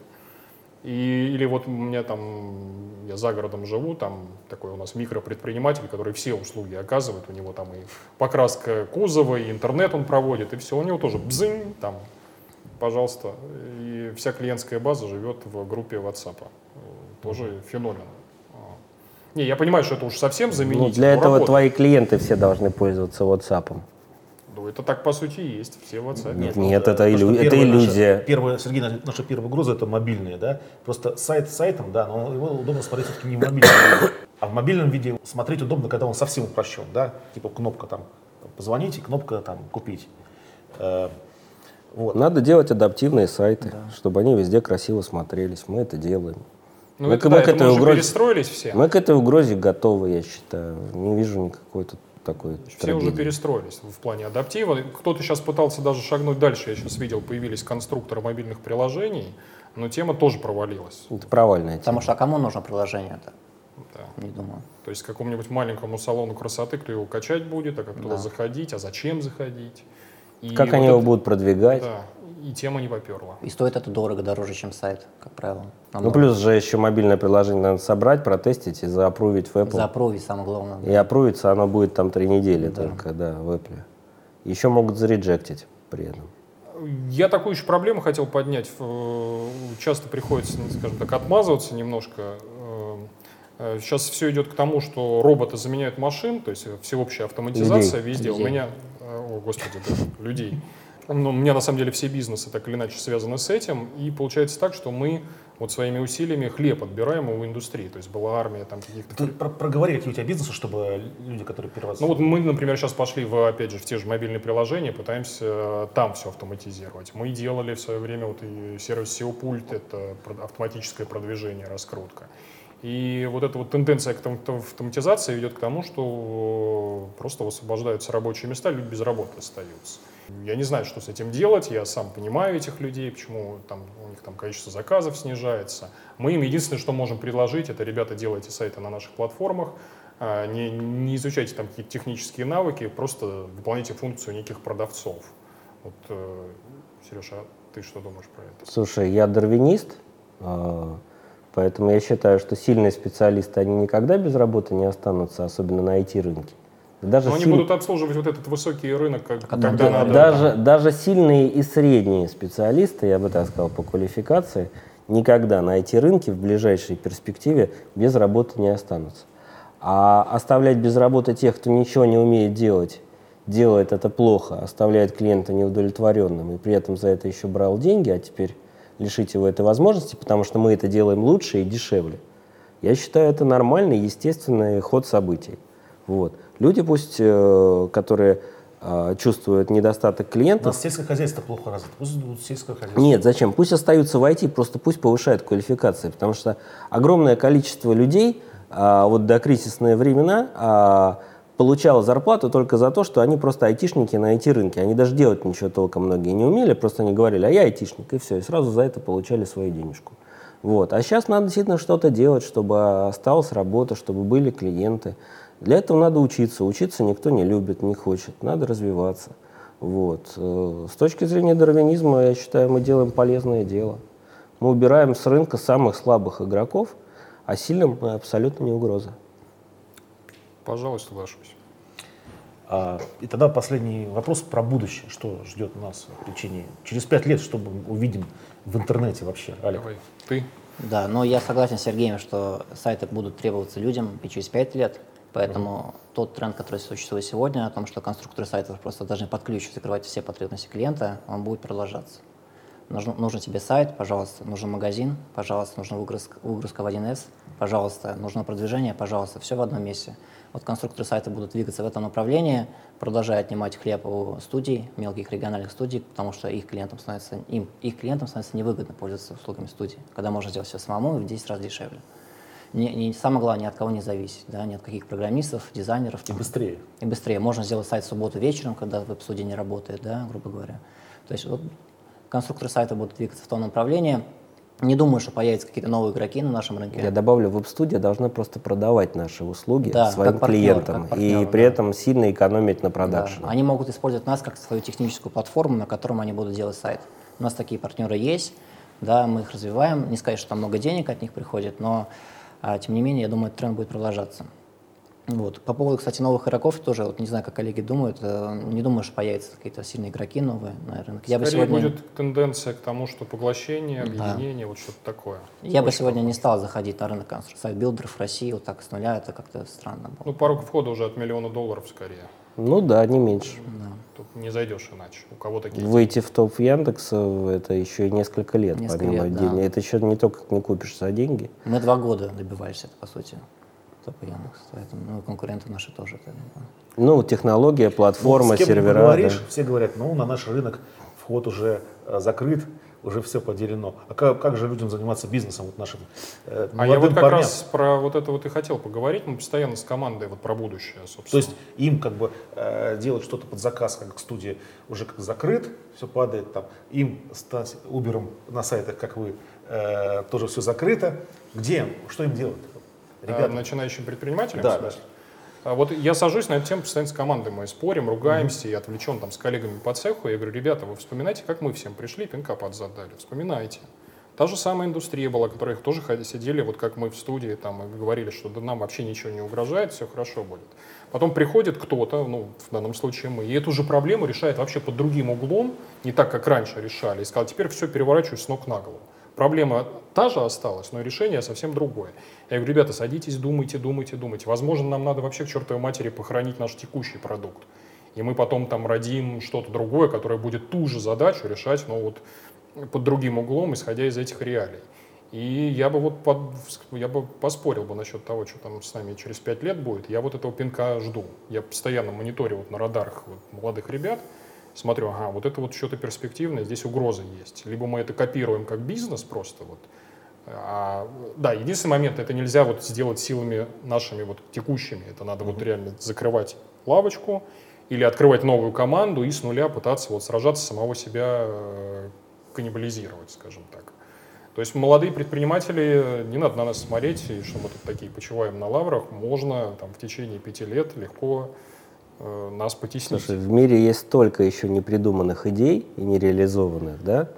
И, или вот у меня там, я за городом живу, там такой у нас микропредприниматель, который все услуги оказывает, у него там и покраска кузова, и интернет он проводит, и все, у него тоже бзынь, там пожалуйста. И вся клиентская база живет в группе WhatsApp. Тоже феномен. Не, я понимаю, что это уж совсем заменить. Ну, для этого работает. твои клиенты все должны пользоваться WhatsApp. Ну, это так по сути и есть, все в WhatsApp. Нет, нет это, илю... это иллюзия. Наша, первая, Сергей, наша первая угроза это мобильные, да? Просто сайт сайтом, да, но его удобно смотреть все-таки не в мобильном виде. А в мобильном виде смотреть удобно, когда он совсем упрощен, да? Типа кнопка там позвонить и кнопка там купить. Э, вот. Надо делать адаптивные сайты, да. чтобы они везде красиво смотрелись. Мы это делаем. Ну, мы, это, мы, да, к этой угрозе, перестроились все. Мы к этой угрозе готовы, я считаю. Не вижу никакой тут такой Все трагедии. уже перестроились в плане адаптива. Кто-то сейчас пытался даже шагнуть дальше. Я сейчас видел, появились конструкторы мобильных приложений, но тема тоже провалилась. Это провальная тема. Потому что а кому нужно приложение-то? Да. Не думаю. То есть какому-нибудь маленькому салону красоты, кто его качать будет, а как туда заходить, а зачем заходить. И как вот они это, его будут продвигать. Да, и тема не поперла. И стоит это дорого, дороже, чем сайт, как правило. Намного. Ну, плюс же еще мобильное приложение надо собрать, протестить и заапрувить в Apple. Заапрувить, самое главное. И апрувиться оно будет там три недели да. только, да, в Apple. Еще могут зареджектить при этом. Я такую еще проблему хотел поднять. Часто приходится, скажем так, отмазываться немножко. Сейчас все идет к тому, что роботы заменяют машин, то есть всеобщая автоматизация людей. везде. Людей. У меня, о господи, да, людей. Ну, у меня на самом деле все бизнесы так или иначе связаны с этим, и получается так, что мы вот своими усилиями хлеб отбираем у индустрии, то есть была армия там каких-то... Ты про проговори, какие у тебя бизнесы, чтобы люди, которые раз... Ну вот мы, например, сейчас пошли, в, опять же, в те же мобильные приложения, пытаемся э, там все автоматизировать. Мы делали в свое время вот и сервис SEO пульт, это автоматическое продвижение, раскрутка. И вот эта вот тенденция к автоматизации ведет к тому, что просто освобождаются рабочие места, люди без работы остаются. Я не знаю, что с этим делать, я сам понимаю этих людей, почему там, у них там количество заказов снижается. Мы им единственное, что можем предложить, это, ребята, делайте сайты на наших платформах, а, не, не изучайте там какие-то технические навыки, просто выполняйте функцию неких продавцов. Вот, э, Сережа, а ты что думаешь про это? Слушай, я дарвинист, а, поэтому я считаю, что сильные специалисты, они никогда без работы не останутся, особенно на IT-рынке. Даже Но силь... они будут обслуживать вот этот высокий рынок, как, а когда да, надо. Даже, даже сильные и средние специалисты, я бы так сказал, по квалификации, никогда на эти рынки в ближайшей перспективе без работы не останутся. А оставлять без работы тех, кто ничего не умеет делать, делает это плохо, оставляет клиента неудовлетворенным и при этом за это еще брал деньги, а теперь лишить его этой возможности, потому что мы это делаем лучше и дешевле. Я считаю, это нормальный, естественный ход событий. Вот. Люди пусть, э, которые э, чувствуют недостаток клиентов. У нас сельское хозяйство плохо развито. Пусть идут сельское хозяйство. Нет, зачем? Пусть остаются в IT, просто пусть повышают квалификации. Потому что огромное количество людей э, вот до кризисные времена получало зарплату только за то, что они просто айтишники на IT-рынке. Они даже делать ничего толком многие не умели, просто они говорили, а я айтишник, и все. И сразу за это получали свою денежку. Вот. А сейчас надо действительно что-то делать, чтобы осталась работа, чтобы были клиенты. Для этого надо учиться. Учиться никто не любит, не хочет. Надо развиваться. Вот. Э, с точки зрения дарвинизма, я считаю, мы делаем полезное дело. Мы убираем с рынка самых слабых игроков, а сильным мы абсолютно не угроза. Пожалуй, соглашусь. А, и тогда последний вопрос про будущее. Что ждет нас в течение... Через пять лет, что мы увидим в интернете вообще, Олег? Давай, ты. Да, но я согласен с Сергеем, что сайты будут требоваться людям и через пять лет. Поэтому mm-hmm. тот тренд, который существует сегодня, о том, что конструкторы сайтов просто должны под ключ закрывать все потребности клиента, он будет продолжаться. Нужен, нужен тебе сайт, пожалуйста, нужен магазин, пожалуйста, нужна выгрузка, выгрузка в 1С, пожалуйста, нужно продвижение, пожалуйста, все в одном месте. Вот конструкторы сайта будут двигаться в этом направлении, продолжая отнимать хлеб у студий, мелких региональных студий, потому что их клиентам становится, им, их клиентам становится невыгодно пользоваться услугами студии, когда можно сделать все самому и в 10 раз дешевле не, не, самое главное, ни от кого не зависеть, да, ни от каких программистов, дизайнеров. И быстрее. И быстрее. Можно сделать сайт в субботу вечером, когда веб-студия не работает, да, грубо говоря. То есть вот конструкторы сайта будут двигаться в том направлении. Не думаю, что появятся какие-то новые игроки на нашем рынке. Я добавлю, веб-студия должна просто продавать наши услуги да, своим партнер, клиентам партнер, и при да. этом сильно экономить на продакшене. Да. Они могут использовать нас как свою техническую платформу, на котором они будут делать сайт. У нас такие партнеры есть, да, мы их развиваем. Не сказать, что там много денег от них приходит, но а, тем не менее, я думаю, этот тренд будет продолжаться. Вот. По поводу, кстати, новых игроков тоже, вот не знаю, как коллеги думают, э, не думаю, что появятся какие-то сильные игроки новые на рынок. Я бы сегодня... будет тенденция к тому, что поглощение, объединение, да. вот что-то такое. Я Очень бы сегодня не стал заходить на рынок сайт-билдеров в России вот так с нуля, это как-то странно было. Ну, порог входа уже от миллиона долларов скорее. Ну да, не меньше. Да. Тут не зайдешь иначе. У кого такие? Выйти в топ Яндекса это еще и несколько лет, несколько помимо лет, денег. Да. Это еще не только не купишь за деньги. Мы два года добивались это, по сути топ Яндекс. Поэтому ну, конкуренты наши тоже. Ну, технология, платформа, ну, с кем сервера. говоришь, да. все говорят, ну, на наш рынок вход уже э, закрыт, уже все поделено. А как, как же людям заниматься бизнесом вот нашим э, А я вот как парням? раз про вот это вот и хотел поговорить. Мы постоянно с командой вот про будущее, собственно. То есть им как бы э, делать что-то под заказ, как студия уже как закрыт, все падает там. Им стать Uber на сайтах, как вы, э, тоже все закрыто. Где Что им делать? Ребята. начинающим предпринимателям, да, в смысле? Да. Вот я сажусь на эту тему постоянно с командой, мы спорим, ругаемся, mm-hmm. и отвлечен там с коллегами по цеху. Я говорю, ребята, вы вспоминайте, как мы всем пришли, пинка подзадали. Вспоминайте. Та же самая индустрия была, которая тоже сидели, вот как мы в студии, там, и говорили, что да, нам вообще ничего не угрожает, все хорошо будет. Потом приходит кто-то, ну, в данном случае мы, и эту же проблему решает вообще под другим углом, не так, как раньше решали, и сказал, теперь все переворачиваю с ног на голову. Проблема та же осталась, но решение совсем другое. Я говорю, ребята, садитесь, думайте, думайте, думайте. Возможно, нам надо вообще к чертовой матери похоронить наш текущий продукт. И мы потом там родим что-то другое, которое будет ту же задачу решать, но вот под другим углом, исходя из этих реалий. И я бы вот под, я бы поспорил бы насчет того, что там с нами через пять лет будет. Я вот этого пинка жду. Я постоянно мониторю вот на радарах вот молодых ребят, смотрю, ага, вот это вот что-то перспективное, здесь угроза есть. Либо мы это копируем как бизнес просто, вот, а, да, единственный момент, это нельзя вот сделать силами нашими вот текущими, это надо mm-hmm. вот реально закрывать лавочку или открывать новую команду и с нуля пытаться вот сражаться, самого себя э, каннибализировать, скажем так. То есть молодые предприниматели, не надо на нас смотреть, и что мы тут такие почиваем на лаврах, можно там в течение пяти лет легко Э, нас потеснить. Слушай, в мире есть столько еще непридуманных идей и нереализованных, да?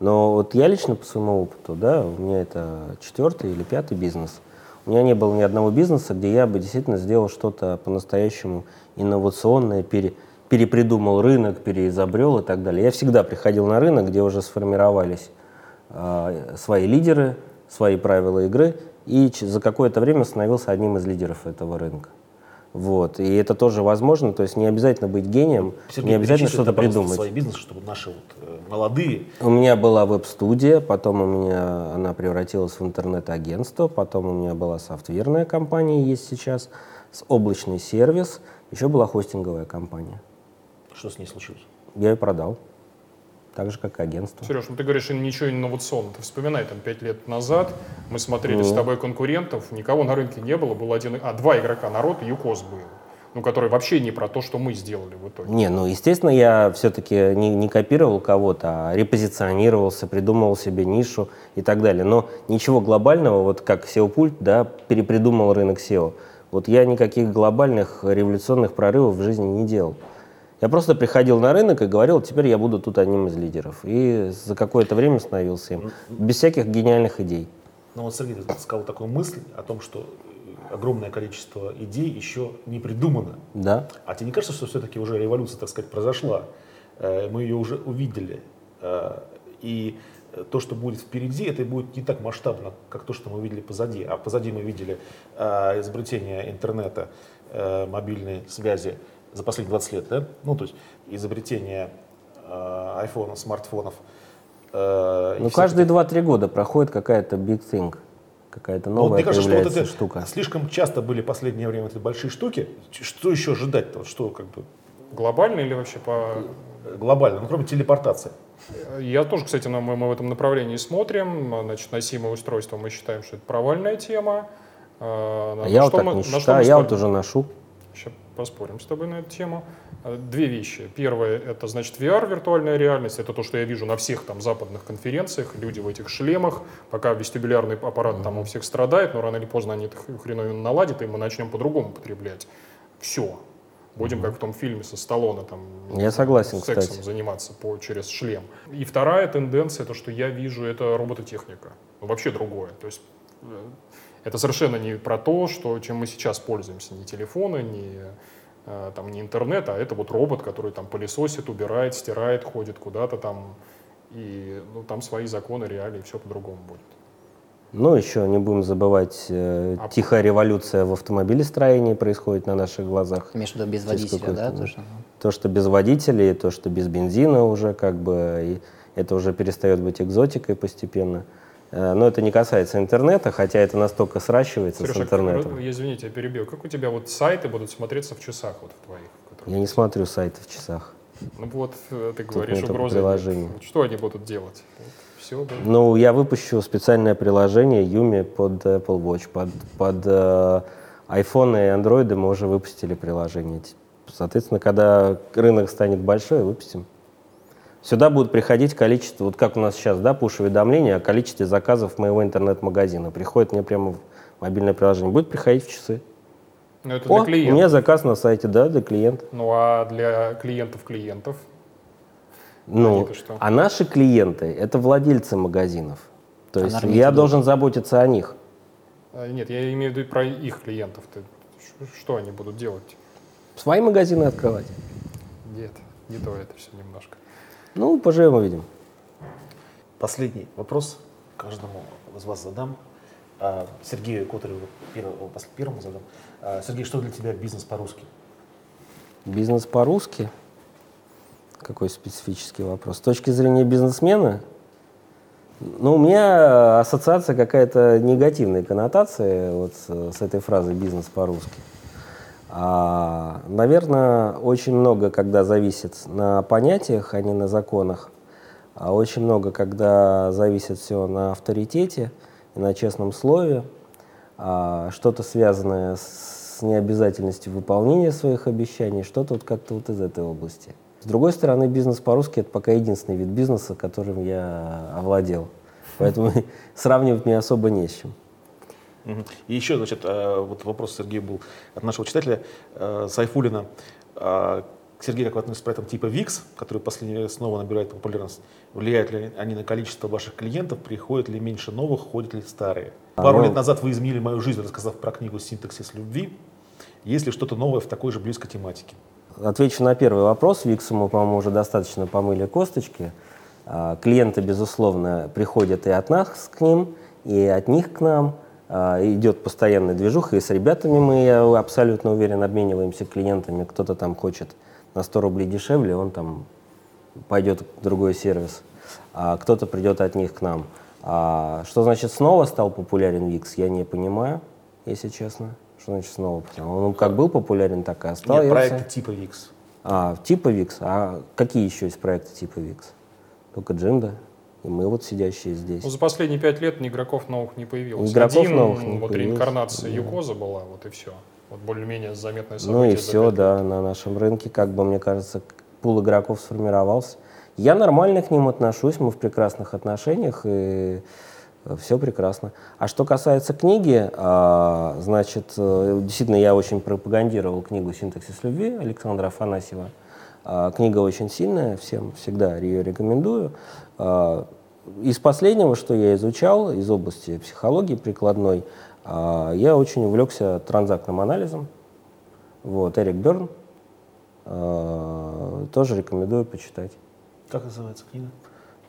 Но вот я лично по своему опыту, да, у меня это четвертый или пятый бизнес. У меня не было ни одного бизнеса, где я бы действительно сделал что-то по-настоящему инновационное, пере, перепридумал рынок, переизобрел и так далее. Я всегда приходил на рынок, где уже сформировались э, свои лидеры, свои правила игры, и за какое-то время становился одним из лидеров этого рынка. Вот. И это тоже возможно, то есть не обязательно быть гением, Сергей, не обязательно что-то придумать. свои бизнесы, чтобы наши вот, э, молодые... У меня была веб-студия, потом у меня она превратилась в интернет-агентство, потом у меня была софтверная компания, есть сейчас, облачный сервис, еще была хостинговая компания. Что с ней случилось? Я ее продал так же, как и агентство. Сереж, ну ты говоришь, ничего инновационного. Ты вспоминай, там, пять лет назад мы смотрели mm. с тобой конкурентов, никого на рынке не было, был один, а, два игрока, народ и ЮКОС был. Ну, который вообще не про то, что мы сделали в итоге. Не, ну, естественно, я все-таки не, не копировал кого-то, а репозиционировался, придумывал себе нишу и так далее. Но ничего глобального, вот как SEO-пульт, да, перепридумал рынок SEO. Вот я никаких глобальных революционных прорывов в жизни не делал. Я просто приходил на рынок и говорил, теперь я буду тут одним из лидеров. И за какое-то время становился им. Без всяких гениальных идей. Ну вот Сергей, сказал такую мысль о том, что огромное количество идей еще не придумано. Да. А тебе не кажется, что все-таки уже революция, так сказать, произошла? Э, мы ее уже увидели. Э, и то, что будет впереди, это будет не так масштабно, как то, что мы видели позади. А позади мы видели э, изобретение интернета, мобильной связи, за последние 20 лет, да? Ну, то есть изобретение э, айфонов, смартфонов. Э, ну, каждые 2-3 года проходит какая-то big thing, какая-то новая ну, вот, мне кажется, что вот это штука. Слишком часто были в последнее время эти большие штуки. Что еще ожидать-то? Что как бы... Глобально или вообще по... Глобально, ну, кроме телепортации. Я тоже, кстати, мы, мы в этом направлении смотрим. Значит, носимое устройство мы считаем, что это провальная тема. А, я вот так мы, не считаю, я вот уже ношу. Сейчас поспорим с тобой на эту тему. Э, две вещи. Первое — это, значит, VR, виртуальная реальность. Это то, что я вижу на всех там западных конференциях. Люди в этих шлемах. Пока вестибулярный аппарат mm-hmm. там у всех страдает, но рано или поздно они эту хреновину наладят, и мы начнем по-другому потреблять. Все. Будем mm-hmm. как в том фильме со Сталлоне там я согласен, сексом кстати. заниматься по, через шлем. И вторая тенденция, то, что я вижу, это робототехника. Вообще другое. То есть э, Это совершенно не про то, что, чем мы сейчас пользуемся, не телефоны, не, э, там, не интернет, а это вот робот, который там пылесосит, убирает, стирает, ходит куда-то там, и ну, там свои законы, реалии, все по-другому будет. Ну, еще не будем забывать, э, а тихая революция в автомобилестроении происходит на наших глазах. Виду без водителя, да? Тоже? То, что без водителей, то, что без бензина уже как бы, и это уже перестает быть экзотикой постепенно. Э, но это не касается интернета, хотя это настолько сращивается Сережа, с интернетом. Как, извините, я перебил. Как у тебя вот сайты будут смотреться в часах вот в твоих? Я не смотрю сайты в часах. Ну вот э, ты говоришь угрозы. Приложение. Что они будут делать? все. Да? Ну, я выпущу специальное приложение Yumi под Apple Watch. Под, под э, iPhone и Android мы уже выпустили приложение. Соответственно, когда рынок станет большой, выпустим. Сюда будут приходить количество, вот как у нас сейчас, да, пуш-уведомления о количестве заказов моего интернет-магазина. Приходит мне прямо в мобильное приложение. Будет приходить в часы. Но это О, для клиентов. у меня заказ на сайте, да, для клиента. Ну а для клиентов клиентов? Ну, а наши клиенты — это владельцы магазинов. То а есть я должен заботиться о них. А, нет, я имею в виду про их клиентов. -то. Что они будут делать? Свои магазины открывать. Нет, не то это все немножко. Ну, поживем увидим. Последний вопрос каждому из вас задам. А, Сергею Котареву первому задам. Сергей, что для тебя бизнес по-русски? Бизнес по-русски? Какой специфический вопрос. С точки зрения бизнесмена, ну, у меня ассоциация какая-то негативная коннотация вот с этой фразой «бизнес по-русски». А, наверное, очень много, когда зависит на понятиях, а не на законах. А очень много, когда зависит все на авторитете и на честном слове. А, что-то связанное с необязательностью выполнения своих обещаний, что-то вот как-то вот из этой области. С другой стороны, бизнес по-русски это пока единственный вид бизнеса, которым я овладел. Поэтому (laughs) сравнивать мне особо не с чем. И еще, значит, э, вот вопрос Сергея был от нашего читателя э, Сайфулина. Э, Сергей, как вы относитесь к проектам типа VIX, который последнее снова набирает популярность? Влияют ли они на количество ваших клиентов? Приходят ли меньше новых? Ходят ли старые? Пару ну, лет назад вы изменили мою жизнь, рассказав про книгу «Синтаксис любви». Есть ли что-то новое в такой же близкой тематике? Отвечу на первый вопрос. Виксу мы, по-моему, уже достаточно помыли косточки. А, клиенты, безусловно, приходят и от нас к ним, и от них к нам. А, идет постоянная движуха, и с ребятами мы, я абсолютно уверен, обмениваемся клиентами. Кто-то там хочет на 100 рублей дешевле, он там пойдет в другой сервис. А кто-то придет от них к нам. А что значит снова стал популярен Викс, я не понимаю, если честно. Что значит снова? Он как был популярен, так и остался. Нет, проекты типа VIX. А, типа VIX? А какие еще есть проекты типа VIX? Только Джимда. И мы вот сидящие здесь. Ну, за последние пять лет игроков новых не появилось. Игроков Один, новых не вот появилось. реинкарнация да. Юкоза была, вот и все. Вот более-менее заметная событие. Ну и все, да, на нашем рынке, как бы, мне кажется, пул игроков сформировался. Я нормально к ним отношусь, мы в прекрасных отношениях, и все прекрасно. А что касается книги, а, значит, э, действительно, я очень пропагандировал книгу «Синтаксис любви» Александра Афанасьева. А, книга очень сильная, всем всегда ее рекомендую. А, из последнего, что я изучал, из области психологии прикладной, я очень увлекся транзактным анализом. Вот, Эрик Берн. Тоже рекомендую почитать. Как называется книга?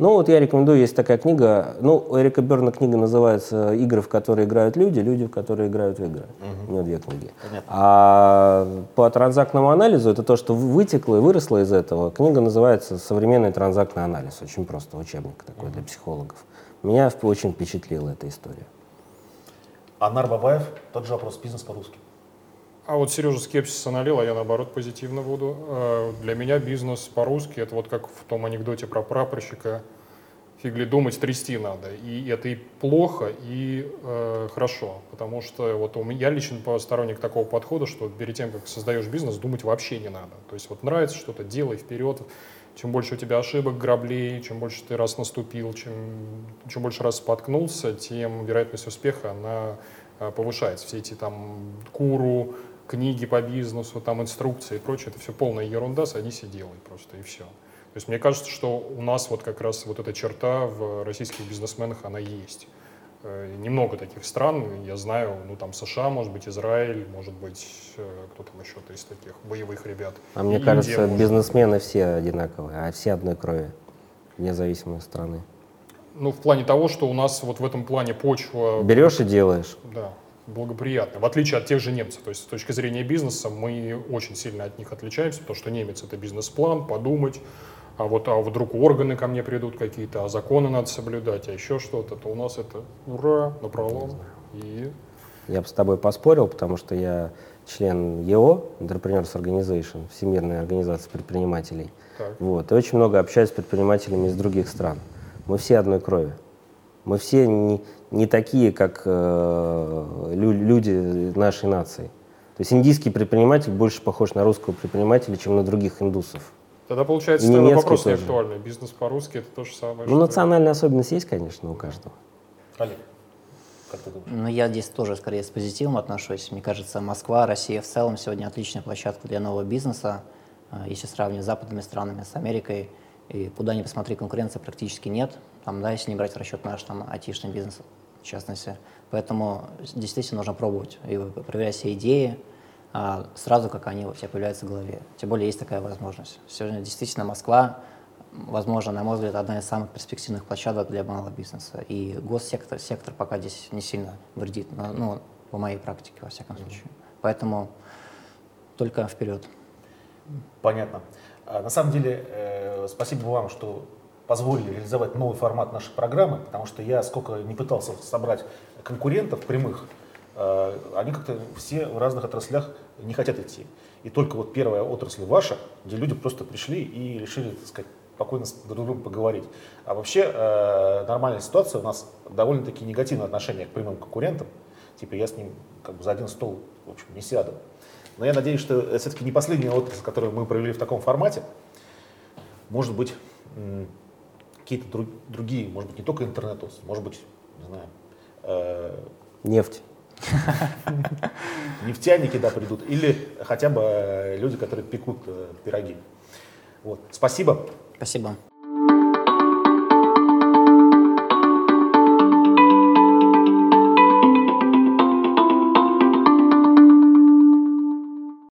Ну, вот я рекомендую, есть такая книга, ну, у Эрика Берна книга называется «Игры, в которые играют люди, люди, в которые играют в игры». Угу. У него две книги. Понятно. А по транзактному анализу, это то, что вытекло и выросло из этого, книга называется «Современный транзактный анализ». Очень просто учебник такой угу. для психологов. Меня очень впечатлила эта история. Анар Бабаев, тот же вопрос, бизнес по-русски. А вот Сережа скепсиса налил, а я наоборот позитивно буду. Э, для меня бизнес по-русски это вот как в том анекдоте про прапорщика. Фигли думать, трясти надо. И это и плохо, и э, хорошо. Потому что вот у меня, я лично сторонник такого подхода, что перед тем, как создаешь бизнес, думать вообще не надо. То есть вот нравится что-то, делай вперед. Чем больше у тебя ошибок, граблей, чем больше ты раз наступил, чем, чем больше раз споткнулся, тем вероятность успеха, она э, повышается. Все эти там куру, книги по бизнесу, там инструкции и прочее, это все полная ерунда, садись и делай просто, и все. То есть мне кажется, что у нас вот как раз вот эта черта в российских бизнесменах, она есть. Э, немного таких стран, я знаю, ну там США, может быть, Израиль, может быть, э, кто там еще-то из таких боевых ребят. А мне Индия, кажется, может бизнесмены все одинаковые, а все одной крови, вне зависимости страны. Ну, в плане того, что у нас вот в этом плане почва... Берешь и делаешь. Да, благоприятная. В отличие от тех же немцев. То есть с точки зрения бизнеса мы очень сильно от них отличаемся, потому что немец — это бизнес-план, подумать, а вот а вдруг органы ко мне придут какие-то, а законы надо соблюдать, а еще что-то, то у нас это ура, напролом. И Я бы с тобой поспорил, потому что я член ЕО, Entrepreneurs Organization, Всемирной организации предпринимателей. так. Вот, и очень много общаюсь с предпринимателями из других стран. Мы все одной крови. Мы все не, не такие, как э, лю- люди нашей нации. То есть индийский предприниматель больше похож на русского предпринимателя, чем на других индусов. Тогда получается, что вопрос не тоже. актуальный. Бизнес по-русски это то же самое. Ну, что- национальная особенность есть, конечно, у каждого. Олег, как ты думаешь? Ну, я здесь тоже скорее с позитивом отношусь. Мне кажется, Москва, Россия в целом сегодня отличная площадка для нового бизнеса. А, Если сравнивать с западными странами, с Америкой, и куда ни посмотри, конкуренции практически нет. Там, да, если не брать в расчет наш там айтишный бизнес, в частности. Поэтому действительно нужно пробовать и проверять все идеи а, сразу, как они у тебя появляются в голове. Тем более есть такая возможность. Сегодня действительно Москва, возможно, на мой взгляд, одна из самых перспективных площадок для малого бизнеса. И госсектор сектор пока здесь не сильно вредит, но, ну, по моей практике, во всяком случае. Поэтому только вперед. Понятно. А, На самом деле, э, спасибо вам, что позволили реализовать новый формат нашей программы, потому что я сколько не пытался собрать конкурентов прямых, э, они как-то все в разных отраслях не хотят идти. И только вот первая отрасль ваша, где люди просто пришли и решили, так сказать, спокойно с друг другом поговорить. А вообще э, нормальная ситуация, у нас довольно-таки негативное отношение к прямым конкурентам. Типа я с ним как бы за один стол, в общем, не сяду. Но я надеюсь, что это все-таки не последняя отрасль, которую мы провели в таком формате. Может быть, какие-то дру- другие, может быть, не только интернет-отрасль, может быть, не знаю, э, Нефть. (laughs) нефтяники, да, придут, или хотя бы э, люди, которые пекут э, пироги. Вот. Спасибо. Спасибо.